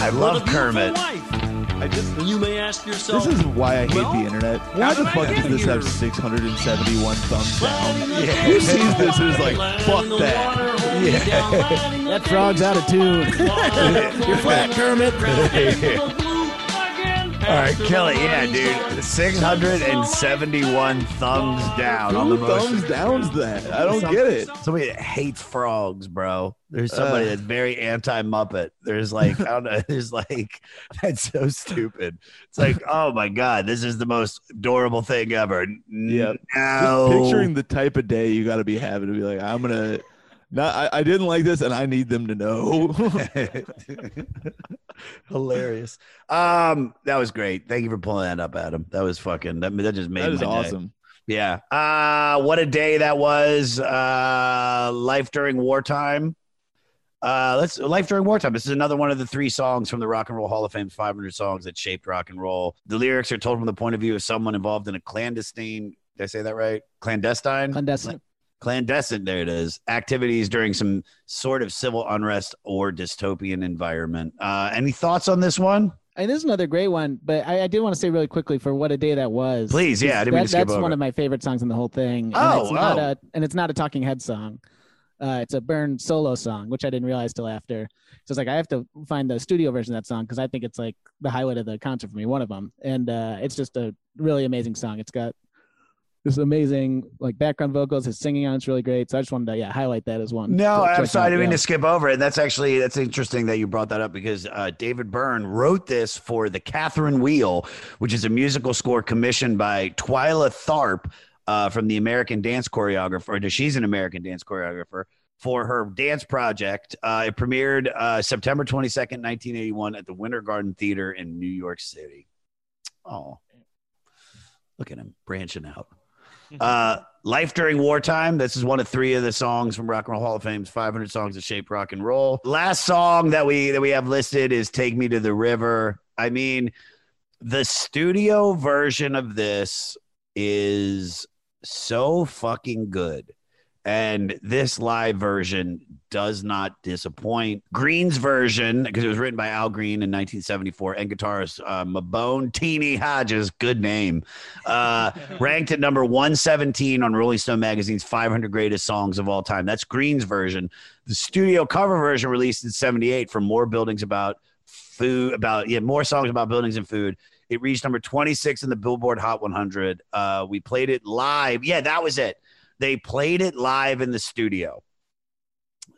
I love Kermit. Wife. I just you may ask yourself, this is why I hate well, the internet. Why how the fuck does this here? have 671 thumbs down? Yeah. Who sees this and is like, fuck that? That frog's out of tune. You're flat, Kermit. All right, Kelly. Yeah, dude. 671 thumbs down on the Who most. thumbs downs that? I don't Some- get it. Somebody that hates frogs, bro. There's somebody Ugh. that's very anti Muppet. There's like, I don't know. There's like, that's so stupid. It's like, oh my God, this is the most adorable thing ever. Yeah. No. Picturing the type of day you got to be having to be like, I'm gonna. Not, I, I didn't like this, and I need them to know. Hilarious. Um, that was great. Thank you for pulling that up, Adam. That was fucking. That, that just made that is my day. awesome. Yeah. Uh, what a day that was. Uh, life during wartime. Uh, let's life during wartime. This is another one of the three songs from the Rock and Roll Hall of Fame's 500 songs that shaped rock and roll. The lyrics are told from the point of view of someone involved in a clandestine. Did I say that right? Clandestine. Clandestine. Clandestine. There it is. Activities during some sort of civil unrest or dystopian environment. Uh, any thoughts on this one? And this is another great one, but I, I did want to say really quickly for what a day that was. Please, yeah, I didn't mean That- to skip that's over one of my favorite songs in the whole thing. And Oh, it's not oh. a and it's not a Talking Head song. Uh, it's a Byrne solo song, which I didn't realize till after. So it's like I have to find the studio version of that song because I think it's like the highlight of the concert for me, one of them. And uh, it's just a really amazing song. It's got this is amazing like background vocals. His singing on it's really great. So I just wanted to yeah highlight that as one. No, I'm sorry. I didn't mean to skip over it. That's actually that's interesting that you brought that up because uh, David Byrne wrote this for the Catherine Wheel, which is a musical score commissioned by Twyla Tharp uh, from the American Dance Choreographer. She's an American dance choreographer for her dance project. Uh, it premiered uh, September 22nd, 1981, at the Winter Garden Theater in New York City. Oh, look at him branching out. Uh, Life During Wartime. This is one of three of the songs from Rock and Roll Hall of Fame's 500 songs that shaped rock and roll. Last song that we that we have listed is "Take Me to the River." I mean, the studio version of this is so fucking good. And this live version does not disappoint. Green's version, because it was written by Al Green in 1974, and guitarist uh, Mabon Teenie Hodges, good name, uh, ranked at number 117 on Rolling Stone magazine's 500 greatest songs of all time. That's Green's version. The studio cover version released in 78 for more buildings about food, about yeah, more songs about buildings and food. It reached number 26 in the Billboard Hot 100. Uh, we played it live. Yeah, that was it. They played it live in the studio.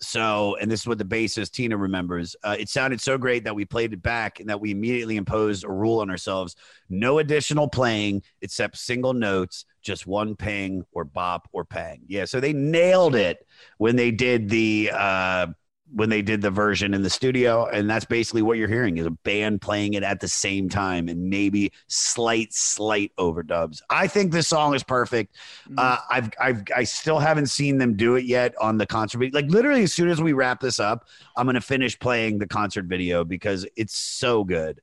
So, and this is what the bassist Tina remembers. Uh, it sounded so great that we played it back and that we immediately imposed a rule on ourselves no additional playing except single notes, just one ping or bop or pang. Yeah. So they nailed it when they did the, uh, when they did the version in the studio and that's basically what you're hearing is a band playing it at the same time and maybe slight slight overdubs i think this song is perfect uh, i've i've i still haven't seen them do it yet on the concert video. like literally as soon as we wrap this up i'm gonna finish playing the concert video because it's so good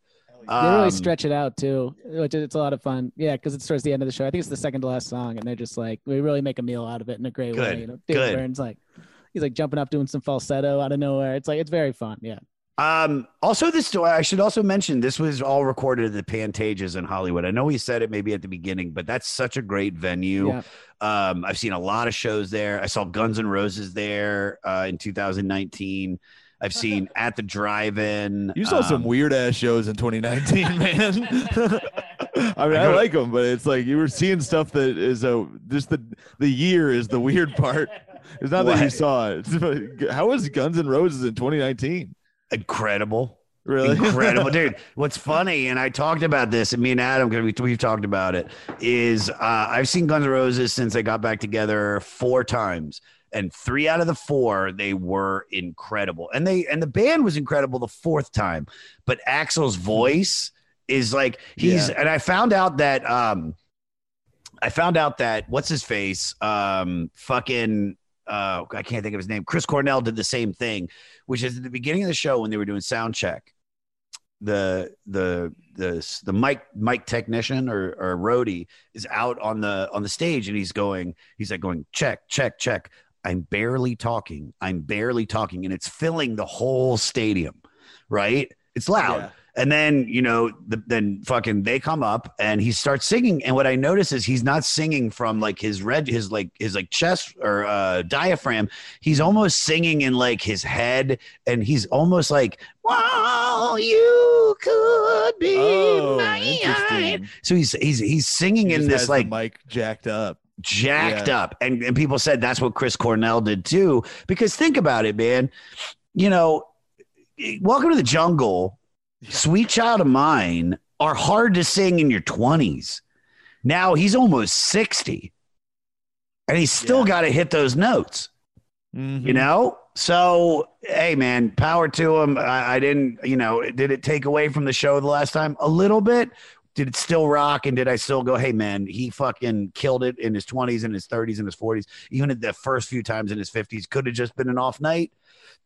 They really Um, stretch it out too, which it's a lot of fun. Yeah, because it's towards the end of the show. I think it's the second to last song, and they're just like we really make a meal out of it in a great Good, way. You know, David good. Byrne's like he's like jumping up doing some falsetto out of nowhere. It's like it's very fun. Yeah. Um, also, this I should also mention this was all recorded at the Pantages in Hollywood. I know we said it maybe at the beginning, but that's such a great venue. Yeah. Um, I've seen a lot of shows there. I saw Guns N' Roses there uh, in 2019. I've seen at the drive-in. You saw some um, weird ass shows in 2019, man. I mean, I, go- like them, but it's like you were seeing stuff that is a just the the year is the weird part. It's not that you saw it. How was Guns N' Roses in 2019? incredible. Really incredible dude what's funny and i talked about this and me and adam because we, we've talked about it is uh, i've seen guns N' roses since they got back together four times and three out of the four they were incredible and they and the band was incredible the fourth time but Axl's voice is like he's Yeah. and i found out that um i found out that what's his face um fucking uh, I can't think of his name. Chris Cornell did the same thing, which is at the beginning of the show when they were doing sound check. The the the the mic mic technician or or roadie is out on the on the stage and he's going he's like going check check check. I'm barely talking. I'm barely talking, and it's filling the whole stadium, right? It's loud. Yeah. And then, you know, the, then fucking they come up and he starts singing. And what I notice is he's not singing from like his red, his like his like chest or uh, diaphragm. He's almost singing in like his head, and he's almost like, "Well, you could be Oh, mine." interesting. So he's he's he's singing He in this like mic jacked up. jacked Yeah. up. And, and people said that's what Chris Cornell did too. Because think about it, man. You know, Welcome to the Jungle, Sweet Child of Mine are hard to sing in your 20s. Now he's almost 60 and he's still got to hit those notes, Mm-hmm. you know? So, hey, man, power to him. I, I didn't, you know, did it take away from the show the last time? A little bit. Did it still rock? And did I still go, hey, man, he fucking killed it in his 20s and his 30s and his 40s, even at the first few times in his 50s? Could have just been an off night.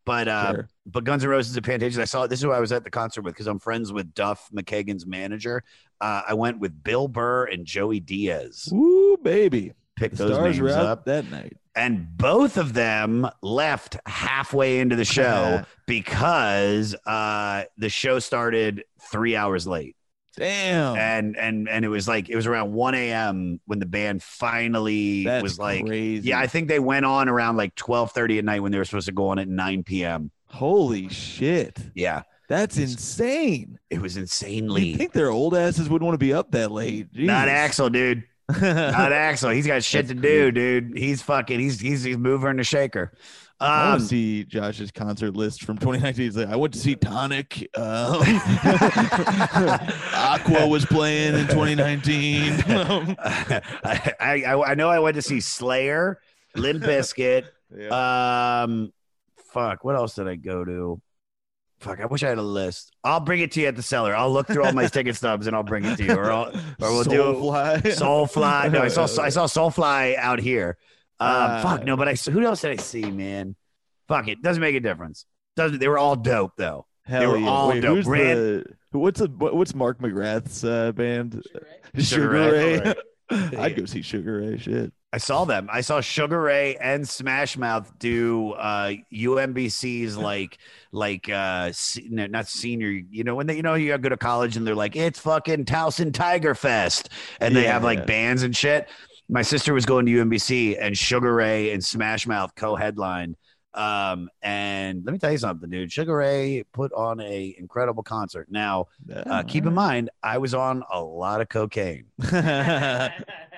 But uh, Sure. but Guns N' Roses and Pantages, I saw this is who I was at the concert with because I'm friends with Duff McKagan's manager. Uh, I went with Bill Burr and Joey Diaz. Woo, baby. Pick those names up. that night. And both of them left halfway into the show because uh, the show started three hours late. Damn. And and and it was like it was around 1 a.m. when the band finally That's was like crazy. Yeah, I think they went on around like 12:30 at night when they were supposed to go on at 9 p.m. Holy shit. Yeah. That's insane. It was insanely. You think their old asses would want to be up that late? Not Axl, dude. Not Axl. He's got shit to do, dude. He's fucking. He's he's he's mover and a shaker. I want Um, to see Josh's concert list from 2019. He's like, I went to see Tonic. Um, Aqua was playing in 2019. I, I I know I went to see Slayer, Limp Bizkit. Um, fuck. What else did I go to? Fuck. I wish I had a list. I'll bring it to you at the cellar. I'll look through all my ticket stubs and I'll bring it to you, or I'll, or we'll do Soulfly. Soulfly. No, I saw I saw Soulfly out here. Um, Uh, fuck no, but I who else did I see, man? Fuck it, doesn't make a difference. Doesn't they were all dope though. they Hell were yeah. all Wait, dope. who's Ran- the, what's a, what- what's Mark McGrath's uh, band? Sugar Sugar Ray. Ray. I'd go see Sugar Ray. Shit. I saw them. I saw Sugar Ray and Smash Mouth do uh UMBC's like like uh se- no, not senior, you know, when they you know you go to college and they're like, it's fucking Towson Tiger Fest and they have like bands and shit. My sister was going to UMBC and Sugar Ray and Smash Mouth co-headlined. Um, and let me tell you something, dude. Sugar Ray put on a incredible concert. Now, uh, keep in mind, I was on a lot of cocaine,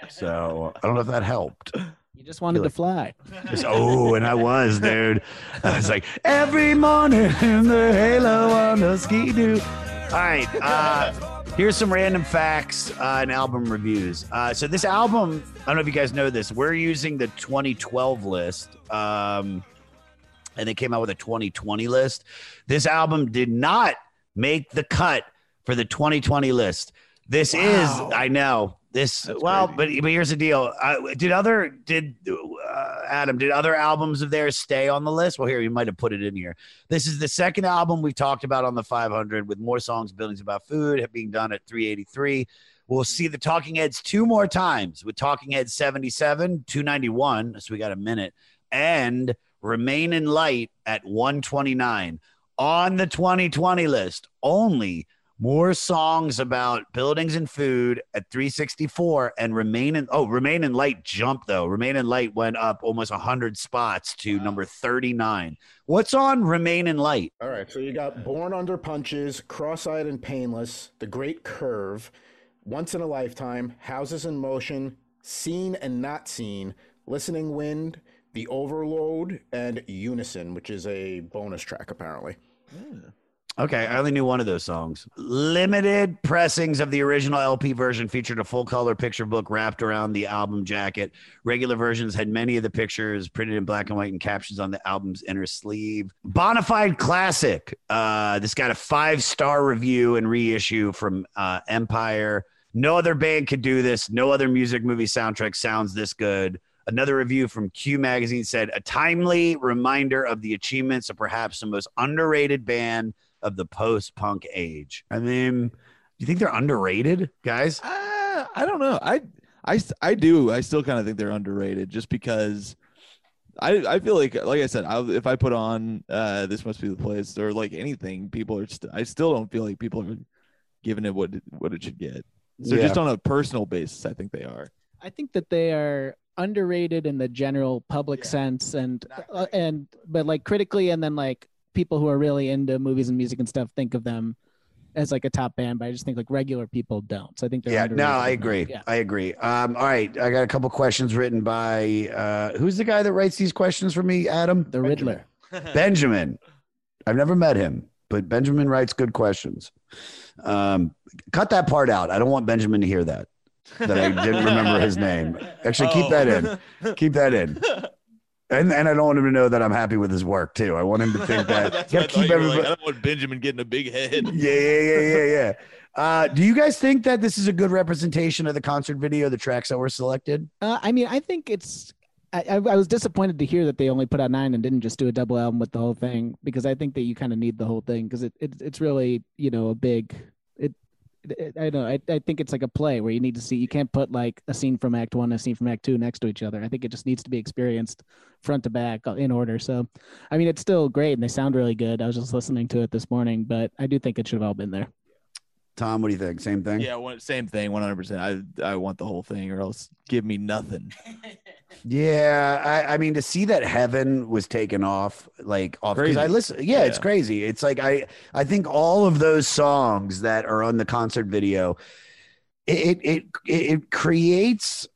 so I don't know if that helped. You just wanted to fly. Just- oh, and I was, dude. I was like, every morning in the halo on the ski doo. All right. Uh, here's some random facts uh, and album reviews. Uh, so, this album, I don't know if you guys know this, we're using the 2012 list. Um, and they came out with a 2020 list. This album did not make the cut for the 2020 list. This is, I know this. well, but but here's the deal. Uh, did other did uh, Adam did other albums of theirs stay on the list? Well, here you might have put it in here. This is the second album we've talked about on the 500 with more songs, buildings about food being done at 383. We'll see the Talking Heads two more times with Talking Heads 77, 291. So we got a minute and Remain in Light at 129 on the 2020 list. Only more songs about buildings and food at 364 and Remain in Oh, Remain in Light jump though. Remain in Light went up almost 100 spots to number 39. What's on Remain in Light? All right, so you got Born Under Punches, Cross-Eyed and Painless, The Great Curve, Once in a Lifetime, Houses in Motion, Seen and Not Seen, Listening Wind, The Overload, and Unison, which is a bonus track apparently. Hmm. Okay, I only knew one of those songs. Limited pressings of the original LP version featured a full color picture book wrapped around the album jacket. Regular versions had many of the pictures printed in black and white and captions on the album's inner sleeve. Bonafide classic. Uh, this got a five star review and reissue from uh, Empire. No other band could do this. No other music movie soundtrack sounds this good. Another review from Q Magazine said, a timely reminder of the achievements of perhaps the most underrated band of the post punk age. I mean, do you think they're underrated, guys? Uh, I don't know. I, I, I do. I still kind of think they're underrated just because I I feel like like I said, I, if I put on uh this must be the place or like anything, people are. St- I still don't feel like people are giving it what it, what it should get. So Yeah. just on a personal basis, I think they are. I think that they are underrated in the general public sense, and uh, and but like critically, and then like people who are really into movies and music and stuff think of them as like a top band. But I just think like regular people don't. So I think they're Yeah, no, I agree. Yeah. I agree. Um, all right, I got a couple questions written by uh, who's the guy that writes these questions for me? Adam, the Riddler. Benjamin. I've never met him, but Benjamin writes good questions. Um, cut that part out. I don't want Benjamin to hear that. That I didn't remember his name. Actually, keep that in. Keep that in. And and I don't want him to know that I'm happy with his work too. I want him to think that. That's Gotta what I keep you were like, everybody. I don't want Benjamin getting a big head. Yeah, yeah, yeah, yeah, yeah. Uh, do you guys think that this is a good representation of the concert video, the tracks that were selected? Uh, I mean, I think it's. I, I I was disappointed to hear that they only put out nine and didn't just do a double album with the whole thing because I think that you kind of need the whole thing because it, it it's really you know a big it. it I don't know. I, I think it's like a play where you need to see. You can't put like a scene from Act One, a scene from Act Two next to each other. I think it just needs to be experienced front to back uh, in order. So, I mean, it's still great and they sound really good. I was just listening to it this morning, but I do think it should have all been there. Tom, what do you think? Same thing? Yeah, one, same thing, one hundred percent. I I want the whole thing, or else give me nothing. Yeah, I, I mean to see that heaven was taken off, like off because I listen. Yeah, it's crazy. It's like I I think all of those songs that are on the concert video, it it it, it creates.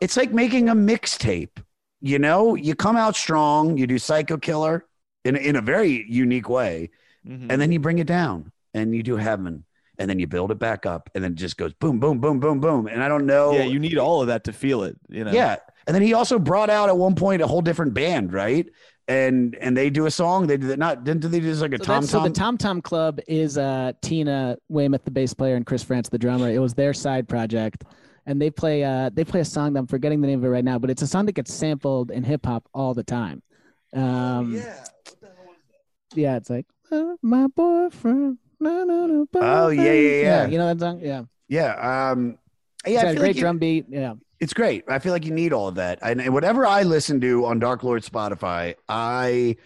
It's like making a mixtape. You know, you come out strong. You do Psycho Killer in in a very unique way, Mhm. and then you bring it down, and you do heaven. And then you build it back up, and then it just goes boom, boom, boom, boom, boom. And I don't know. yeah, you need all of that to feel it. You know. Yeah. And then he also brought out at one point a whole different band, right? And and they do a song. They did not didn't they do just like a So, tom that's- so the tom? Tom Tom Club is uh, Tina Weymouth, the bass player, and Chris Frantz, the drummer. It was their side project, and they play uh, they play a song that I'm forgetting the name of it right now, but it's a song that gets sampled in hip hop all the time. Um, yeah, yeah, it's like "Uh, my boyfriend. No, no, no. Oh, yeah, yeah, boyfriend." yeah. You know that song? Yeah. Yeah. Um It's yeah, got a great like drum beat. Yeah. it's great. I feel like you need all of that. And, and whatever I listen to on Dark Lord Spotify, I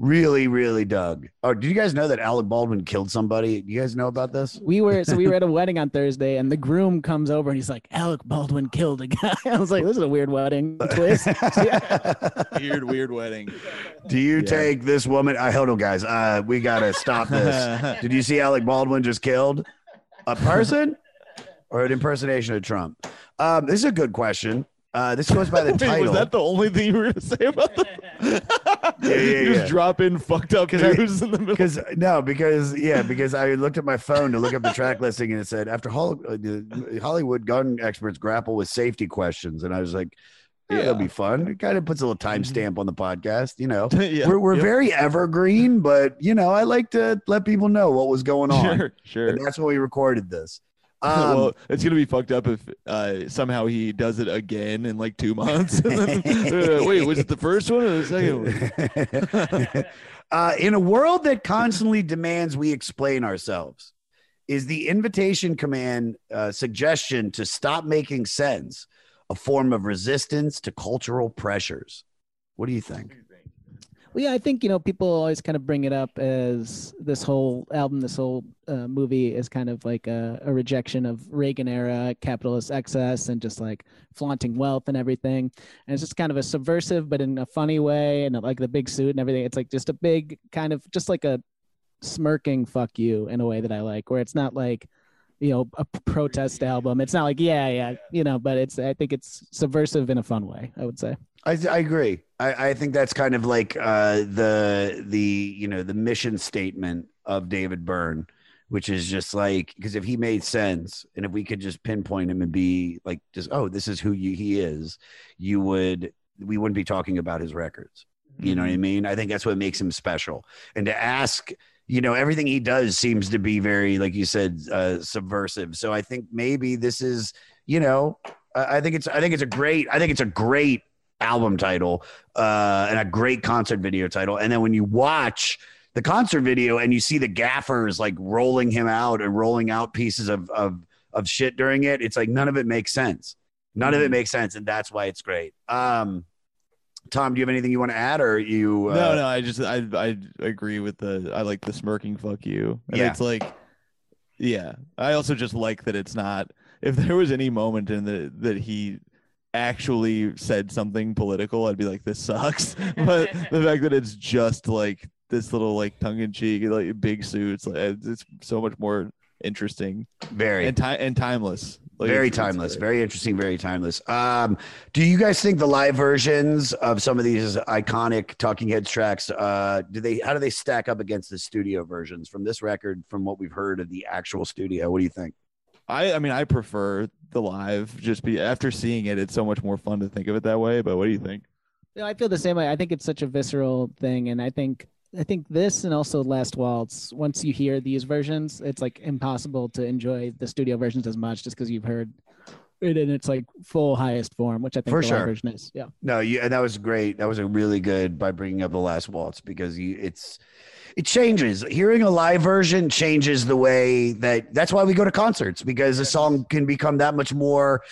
really, really dug. Oh, did you guys know that Alec Baldwin killed somebody? Do you guys know about this? We were so we were at a wedding on Thursday, and the groom comes over and he's like, "Alec Baldwin killed a guy." I was like, "This is a weird wedding twist." weird, weird wedding. Do you Yeah. take this woman? I hold on, guys. Uh, we gotta stop this. Did you see Alec Baldwin just killed a person or an impersonation of Trump? Um, this is a good question. Uh, this goes by the Wait, title. was that the only thing you were gonna say about the? Yeah, yeah, You just yeah. drop in fucked up I- news in the middle. Because no, because yeah, because I looked at my phone to look up the track listing and it said after Hol- uh, Hollywood gun experts grapple with safety questions, and I was like, yeah, that'll be fun. It kind of puts a little timestamp on the podcast, you know. Yeah, we're we're yep. very evergreen, but you know, I like to let people know what was going on. Sure, sure. And that's why we recorded this. Um, well, it's gonna be fucked up if uh, somehow he does it again in like two months. Then, uh, wait, was it the first one or the second one? uh, in a world that constantly demands we explain ourselves, is the invitation command uh, suggestion to stop making sense a form of resistance to cultural pressures? What do you think? Well, yeah, I think you know people always kind of bring it up as this whole album, this whole uh, movie is kind of like a, a rejection of Reagan era capitalist excess and just like flaunting wealth and everything. And it's just kind of a subversive, but in a funny way, and like the big suit and everything. It's like just a big kind of just like a smirking fuck you in a way that I like, where it's not like you know a protest album. It's not like yeah, yeah, you know, but it's I think it's subversive in a fun way. I would say. I, I agree. I, I think that's kind of like uh, the the you know the mission statement of David Byrne, which is just like because if he made sense and if we could just pinpoint him and be like just oh this is who you, he is, you would we wouldn't be talking about his records. You know what I mean? I think that's what makes him special. And to ask, you know, everything he does seems to be very, like you said, uh, subversive. So I think maybe this is, you know, I I think it's, I think it's a great, I think it's a great album title uh, and a great concert video title. And then when you watch the concert video and you see the gaffers like rolling him out and rolling out pieces of of of shit during it, it's like none of it makes sense. None of it makes sense, and that's why it's great. Um, Tom, do you have anything you want to add, or you? Uh, no, no, I just I I agree with the I like the smirking fuck you. And Yeah. it's like yeah. I also just like that it's not if there was any moment in the that he actually said something political, I'd be like, this sucks. but the fact that it's just like this little like tongue in cheek, like big suits, like it's it's so much more interesting. Very and time and timeless. Like, very it's- it's timeless, great. very interesting, very timeless. Um, do you guys think the live versions of some of these iconic Talking Heads tracks, uh, do they how do they stack up against the studio versions from this record, from what we've heard of the actual studio? What do you think? I I mean I prefer the live just be after seeing it it's so much more fun to think of it that way but what do you think No, I feel the same way. I think it's such a visceral thing, and I think I think this and also Last Waltz. Once you hear these versions, it's like impossible to enjoy the studio versions as much, just because you've heard it in its like full highest form, which I think For the sure. live version is. Yeah. No, you and that was great. That was a really good by bringing up the last waltz because you it's it changes. Hearing a live version changes the way that that's why we go to concerts because a song can become that much more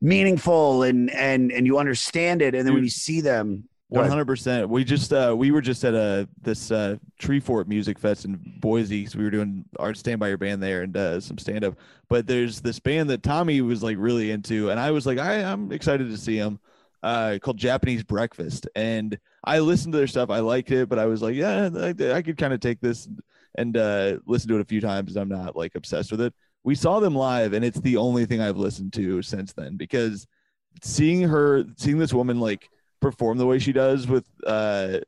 meaningful and and and you understand it and then when you see them One hundred percent. We just uh we were just at a this uh Treefort Music Fest in Boise. So we were doing our Stand by Your band there and uh, some stand up. But there's this band that Tommy was like really into, and I was like, I I'm excited to see them. Uh, called Japanese Breakfast, and I listened to their stuff. I liked it, but I was like, yeah, I, I could kind of take this and uh listen to it a few times. I'm not like obsessed with it. We saw them live, and it's the only thing I've listened to since then because seeing her, seeing this woman like perform the way she does with uh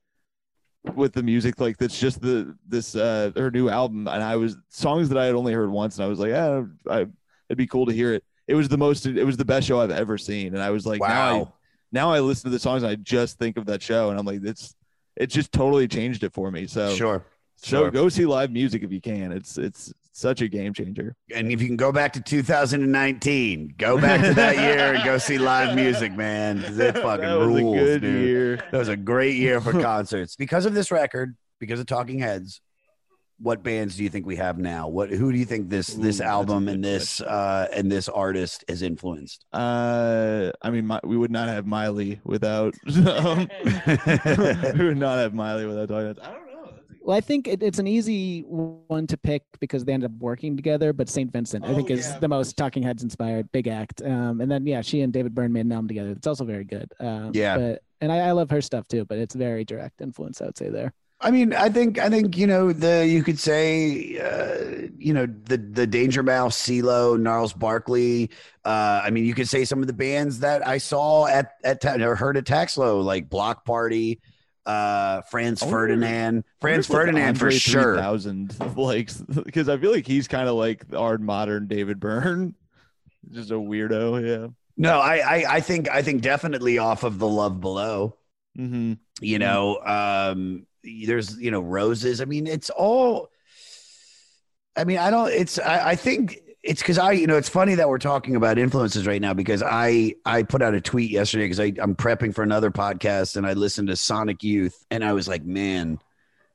with the music like that's just the this uh her new album and i was songs that i had only heard once and i was like yeah I, it'd be cool to hear it it was the most it was the best show i've ever seen and i was like Wow. now i listen to the songs and i just think of that show and i'm like it's it just totally changed it for me so Sure. so Sure. go see live music if you can it's it's such a game changer and if you can go back to 2019, go back to that year and go see live music, man. It fucking That was a rules, good dude. year. That was a great year for concerts. Because of this record, because of Talking Heads, what bands do you think we have now? What who do you think this this Ooh, that's a album and this uh and this artist has influenced? Uh, I mean, my, we would not have Miley without. Um, we would not have Miley without talking. Heads. I don't know. Well, I think it, it's an easy one to pick because they ended up working together. But Saint Vincent, I think, is the most Talking Heads inspired big act. Um, and then yeah, she and David Byrne made an album together. It's also very good. Um, Yeah. But and I, I love her stuff too. But it's very direct influence, I would say there. I mean, I think I think you know the you could say uh, you know the the Danger Mouse, CeeLo, Gnarls Barkley. Uh, I mean, you could say some of the bands that I saw at at or heard at Taxlo, like Bloc Party, uh, Franz Ferdinand, Franz wonder if, like, Ferdinand for sure. 3000 likes because I feel like he's kind of like our modern David Byrne, just a weirdo. Yeah. No, I, I I think I think definitely off of the Love Below. Mm-hmm. you know um there's you know roses. I mean it's all i mean i don't it's i, I think it's because i you know it's funny that we're talking about influences right now because i i put out a tweet yesterday because i'm prepping for another podcast and i listened to sonic youth and i was like man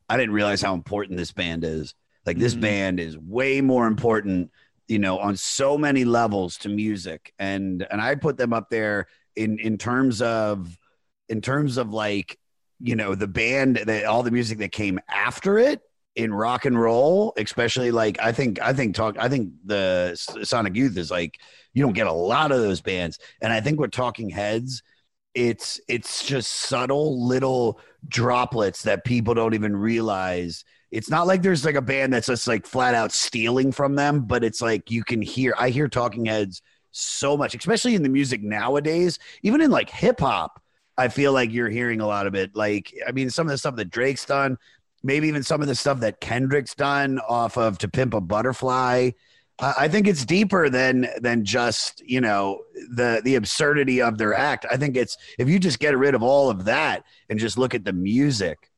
i didn't realize how important this band is. Like this Mhm. band is way more important you know on so many levels to music. And and i put them up there in in terms of in terms of like you know the band that all the music that came after it in rock and roll especially like i think i think talk i think the sonic youth is like you don't get a lot of those bands. And i think we're talking heads it's it's just subtle little droplets that people don't even realize. It's not like there's like a band that's just like flat out stealing from them but it's like you can hear i hear talking heads so much especially in the music nowadays even in like hip hop I feel like you're hearing a lot of it. Like, I mean, some of the stuff that Drake's done, maybe even some of the stuff that Kendrick's done off of "To Pimp a Butterfly." I think it's deeper than than just you know the the absurdity of their act. I think it's if you just get rid of all of that and just look at the music.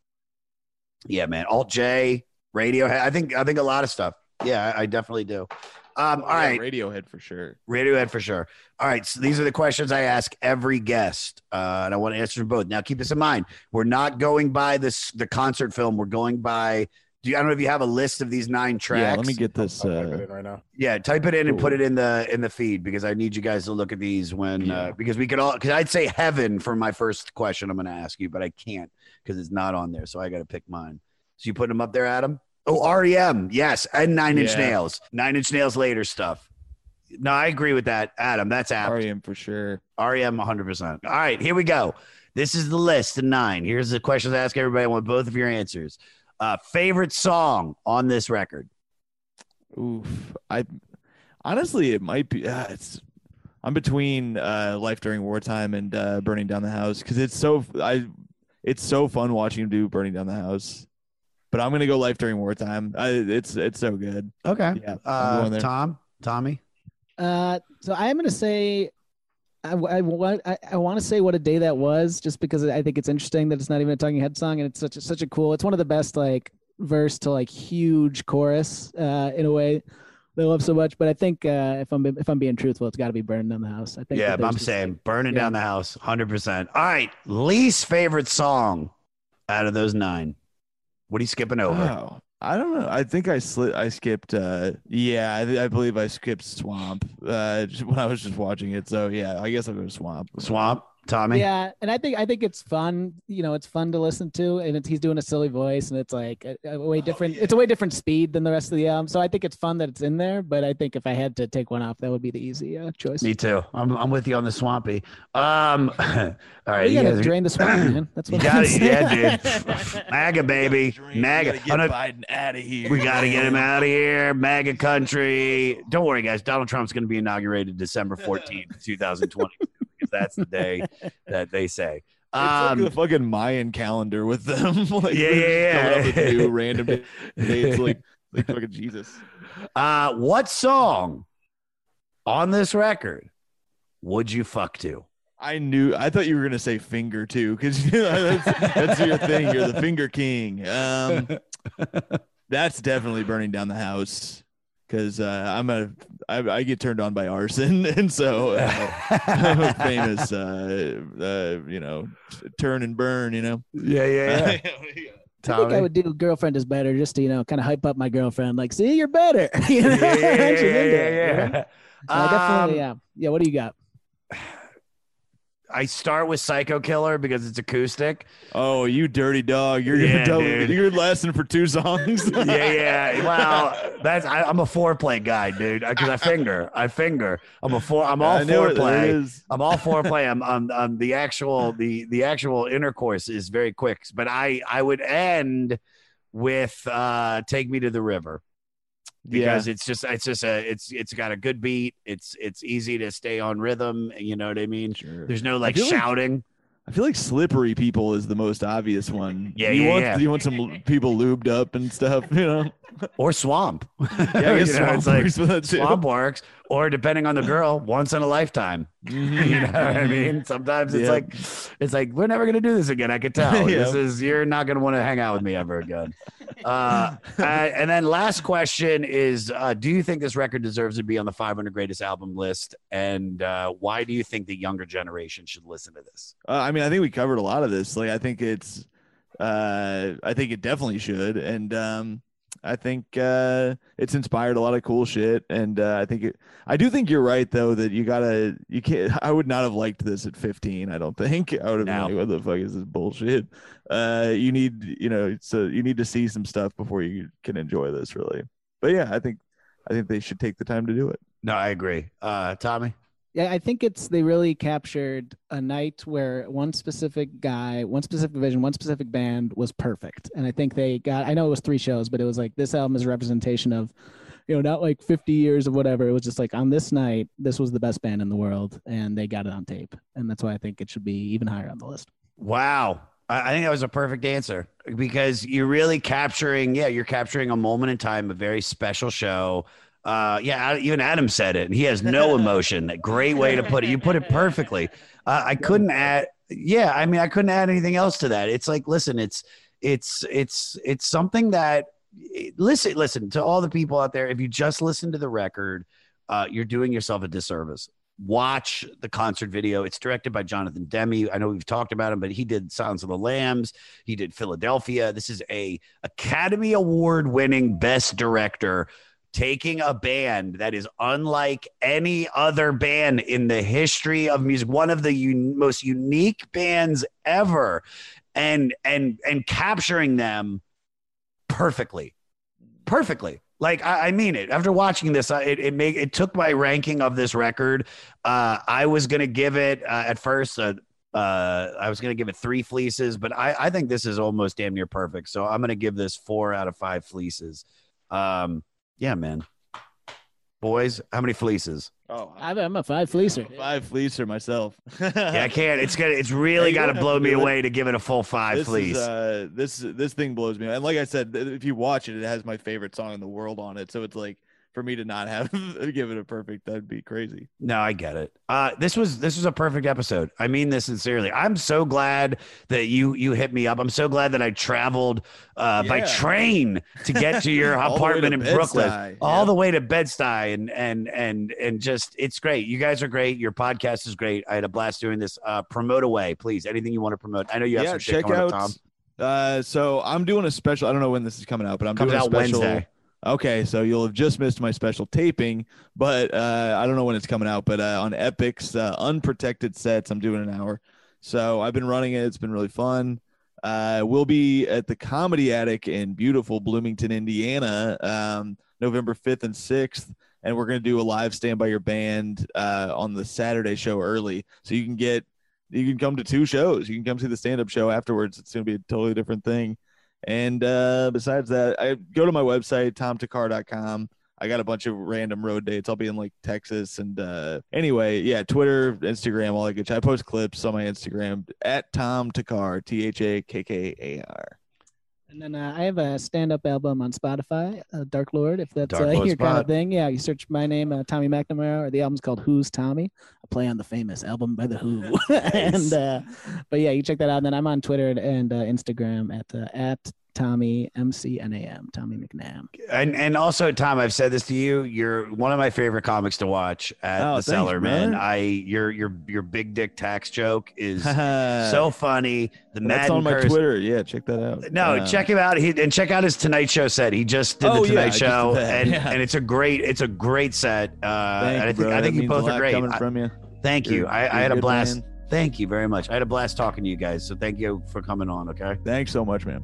Yeah, man, Alt J, Radiohead. I think I think a lot of stuff. Yeah, I definitely do. Um, all right, Radiohead for sure. Radiohead for sure. All right, so these are the questions I ask every guest, uh, and I want to answer them both. Now, keep this in mind: we're not going by this the concert film. We're going by Do you, I don't know if you have a list of these nine tracks. Yeah, let me get this. I'll type Uh, it in right now. Yeah, type it in and put it in the in the feed because I need you guys to look at these when uh, because we could all because I'd say heaven for my first question I'm going to ask you, but I can't because it's not on there, so I got to pick mine. So you putting them up there, Adam? Oh, REM, yes, and Nine Inch Yeah. Nails, Nine Inch Nails later stuff. No, I agree with that, Adam. That's apt. REM for sure. REM 100%. All right, here we go. This is the list of nine. Here's the questions I ask everybody. I want both of your answers. Uh, favorite song on this record? Oof. I honestly, it might be. Uh, it's. I'm between uh, life during wartime and uh, burning down the house because it's so. I. It's so fun watching him do burning down the house. But I'm gonna go life during wartime. I, it's it's so good. Okay. Yeah. Uh, there. Tom, Tommy. Uh, so I'm gonna say, I, I want I, I want to say what a day that was, just because I think it's interesting that it's not even a Talking Head song, and it's such a, such a cool. It's one of the best like verse to like huge chorus uh, in a way that I love so much. But I think uh, if I'm if I'm being truthful, it's got to be burning down the house. I think. Yeah, but I'm just, saying like- burning yeah. down the house, 100%. All right, least favorite song out of those nine. What are you skipping over? Oh, I don't know. I think I sli- I skipped. Uh, yeah, I, I believe I skipped Swamp. Uh, when I was just watching it. So yeah, I guess I'll go Swamp. Swamp, Tommy. Yeah, and I think I think it's fun. You know, it's fun to listen to, and it's, he's doing a silly voice, and it's like a, a way different. It's a way different speed than the rest of the album. So I think it's fun that it's in there. But I think if I had to take one off, that would be the easy uh, choice. Me too. I'm, I'm with you on the swampy. Um, all right, you you gotta guys are- drain the swamp, man. That's You what got I'm it, yeah, dude. MAGA baby, MAGA. Get I'm not- Biden out of here. we got to get him out of here. MAGA country. Don't worry, guys. Donald Trump's going to be inaugurated December 14th, 2020, because that's the day that they say. It's like Um, the fucking Mayan calendar with them. like, Yeah, yeah, yeah. with new random dates, like like fucking Jesus. uh, what song on this record would you fuck to? I knew. I thought you were gonna say finger too, because you know, that's, that's your thing. You're the finger king. Um, that's definitely burning down the house. Because uh, I'm a, I, I get turned on by arson, and so uh, I'm a famous, uh, uh, you know, turn and burn. You know. Yeah, yeah, yeah. I think I would do girlfriend is better just to, you know, kind of hype up my girlfriend. Like, see, you're better. you know? Yeah, yeah, She's yeah, into yeah, it, yeah. know? So I definitely, Um, yeah. Yeah. What do you got? I start with Psycho Killer because it's acoustic. Oh, you dirty dog! You're Yeah, gonna you're lasting for two songs. yeah, yeah. Well, that's I, I'm a foreplay guy, dude. Because I finger, I finger. I'm a four. I'm all I knew it, there it foreplay. I'm all foreplay. I'm, I'm, I'm the actual the the actual intercourse is very quick. But I I would end with uh "Take Me to the River." Because it's just it's just a it's it's got a good beat. It's it's easy to stay on rhythm. You know what I mean? Sure. There's no I like like- shouting. I feel like slippery people is the most obvious one. Yeah, you yeah, want yeah. you want some people lubed up and stuff, you know. Or swamp. Yeah, I guess You know, swamp it's like works for swamp works, or depending on the girl, once in a lifetime. you know what I mean? Sometimes it's Yeah. like it's like we're never gonna do this again. I could tell. Yeah. This is you're not gonna want to hang out with me ever again. Uh, uh, and then last question is: uh, Do you think this record deserves to be on the 500 greatest album list? And uh, why do you think the younger generation should listen to this? Uh, I mean, I think we covered a lot of this. Like, I think it's, uh, I think it definitely should, and um, I think uh, it's inspired a lot of cool shit. And uh, I think it, I do think you're right though that you gotta, you can't. I would not have liked this at 15. I don't think I would have No. been like, what the fuck is this bullshit? Uh, you need, you know, so you need to see some stuff before you can enjoy this, really. But yeah, I think, I think they should take the time to do it. No, I agree. Uh, Tommy. Yeah, I think it's they really captured a night where one specific guy, one specific vision, one specific band was perfect. And I think they got I know it was three shows, but it was like this album is a representation of, you know, not like 50 years of whatever. It was just like on this night, this was the best band in the world and they got it on tape. And that's why I think it should be even higher on the list. Wow. I I think that was a perfect answer because you're really capturing, yeah, you're capturing a moment in time, a very special show. Uh, yeah, even Adam said it. He has no emotion. Great way to put it. You put it perfectly. Uh, I couldn't add. Yeah, I mean, I couldn't add anything else to that. It's like, listen, it's it's it's it's something that listen, listen to all the people out there. If you just listen to the record, uh, you're doing yourself a disservice watch the concert video. It's directed by Jonathan Demme. I know we've talked about him, but he did Sounds of the Lambs. He did Philadelphia. This is a Academy Award winning best director taking a band that is unlike any other band in the history of music, one of the un- most unique bands ever, and and and capturing them perfectly, perfectly. Like I, I mean it. After watching this, I, it it make it took my ranking of this record. Uh, I was gonna give it uh, at first. Uh, uh, I was gonna give it three fleeces, but I, I think this is almost damn near perfect. So I'm gonna give this four out of five fleeces. Um, yeah, man. Boys, how many fleeces? Oh, I'm, I'm a five fleecer. five fleecer myself. Yeah, I can't. It's gonna. It's really you got to blow to me away to give it a full five this fleece. Is, uh, this this thing blows me. Away. And like I said, if you watch it, it has my favorite song in the world on it. So it's like for me to not have give it a perfect, that'd be crazy. No, I get it. Uh, this was this was a perfect episode. I mean this sincerely. I'm so glad that you you hit me up. I'm so glad that I traveled uh, by train to get to your All apartment to in Brooklyn, Bed-Stuy, all yeah. the way to Bed Stuy, and and and and just it's great. You guys are great. Your podcast is great. I had a blast doing this. Uh, promote away, please. Anything you want to promote? I know you have yeah, some shit check coming out. up, Tom. Uh, so I'm doing a special. I don't know when this is coming out, but I'm Comes doing a out special. Wednesday. Okay, so you'll have just missed my special taping, but uh, I don't know when it's coming out. But uh, on Epix uh, unprotected sets, I'm doing an hour. So I've been running it. It's been really fun. Uh, we'll be at the Comedy Attic in beautiful Bloomington, Indiana, um, November 5th and 6th. And we're going to do a live stand by your band uh, on the Saturday show early. So you can get, you can come to two shows. You can come see the stand up show afterwards. It's going to be a totally different thing. And uh, besides that, I go to my website, tomthakkar.com. I got a bunch of random road dates. I'll be in like Texas and uh anyway, yeah, Twitter, Instagram, all that good. I post clips on my Instagram at Tom Thakkar, T H A K K A R. And then uh, I have a stand-up album on Spotify, uh, Dark Lord. If that's Dark uh, Lord your kind of thing, yeah. You search my name, uh, Tommy McNamara, or the album's called Who's Tommy. I play on the famous album by the Who. and uh, but yeah, you check that out. And then I'm on Twitter and, and uh, Instagram at uh, at Tommy M C N A M Tommy McNam. And and also, Tom, I've said this to you. You're one of my favorite comics to watch at Oh, the thanks, cellar, man. man. I your your your big dick tax joke is so funny. The That's on my curse. Twitter. Yeah, check that out. No, Uh, check him out. He and check out his Tonight Show set. He just did Oh, the Tonight did Show, and yeah. and it's a great it's a great set. Uh, Thank and I you, think bro. I That think you means both are great. coming I- from you. Thank you. You're- I, you're I a had a blast. man. Thank you very much. I had a blast talking to you guys. So thank you for coming on. Okay. Thanks so much, man.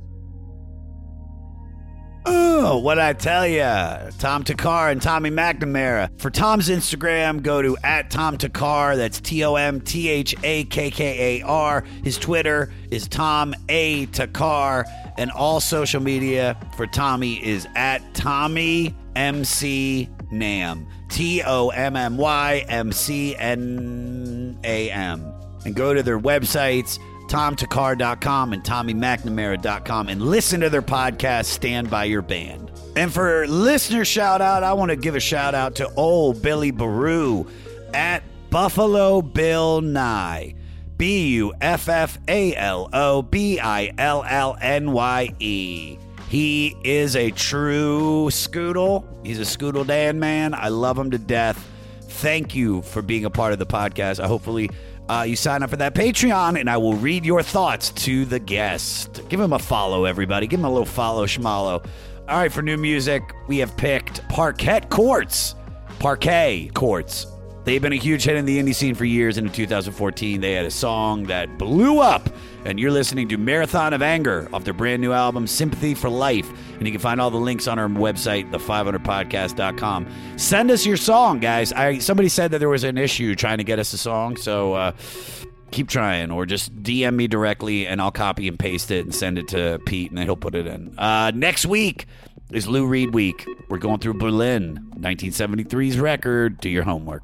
Oh, what I tell ya? Tom Thakkar and Tommy McNamara. For Tom's Instagram, go to at Tom Thakkar. That's T O M T H A K K A R. His Twitter is Tom A Thakkar. And all social media for Tommy is at Tommy MC Nam. T O M M Y M C N A M. And go to their websites tomthakkar.com and tommymcnamara.com and listen to their podcast stand by your band. And for listener shout out i want to give a shout out to old billy baru at buffalo bill nye. B-u-f-f-a-l-o-b-i-l-l-n-y-e he is a true scoodle. He's a scoodle dan man. I love him to death. Thank you for being a part of the podcast. I hopefully uh, you sign up for that Patreon, and I will read your thoughts to the guest. Give him a follow, everybody. Give him a little follow, schmallow. All right, for new music, we have picked Parquet Courts. Parquet Courts. They've been a huge hit in the indie scene for years, and in 2014, they had a song that blew up. And you're listening to Marathon of Anger off their brand new album, Sympathy for Life. And you can find all the links on our website, the500podcast.com. Send us your song, guys. I Somebody said that there was an issue trying to get us a song, so uh, keep trying, or just DM me directly, and I'll copy and paste it and send it to Pete, and then he'll put it in. Uh, next week is Lou Reed Week. We're going through Berlin, 1973's record. Do your homework.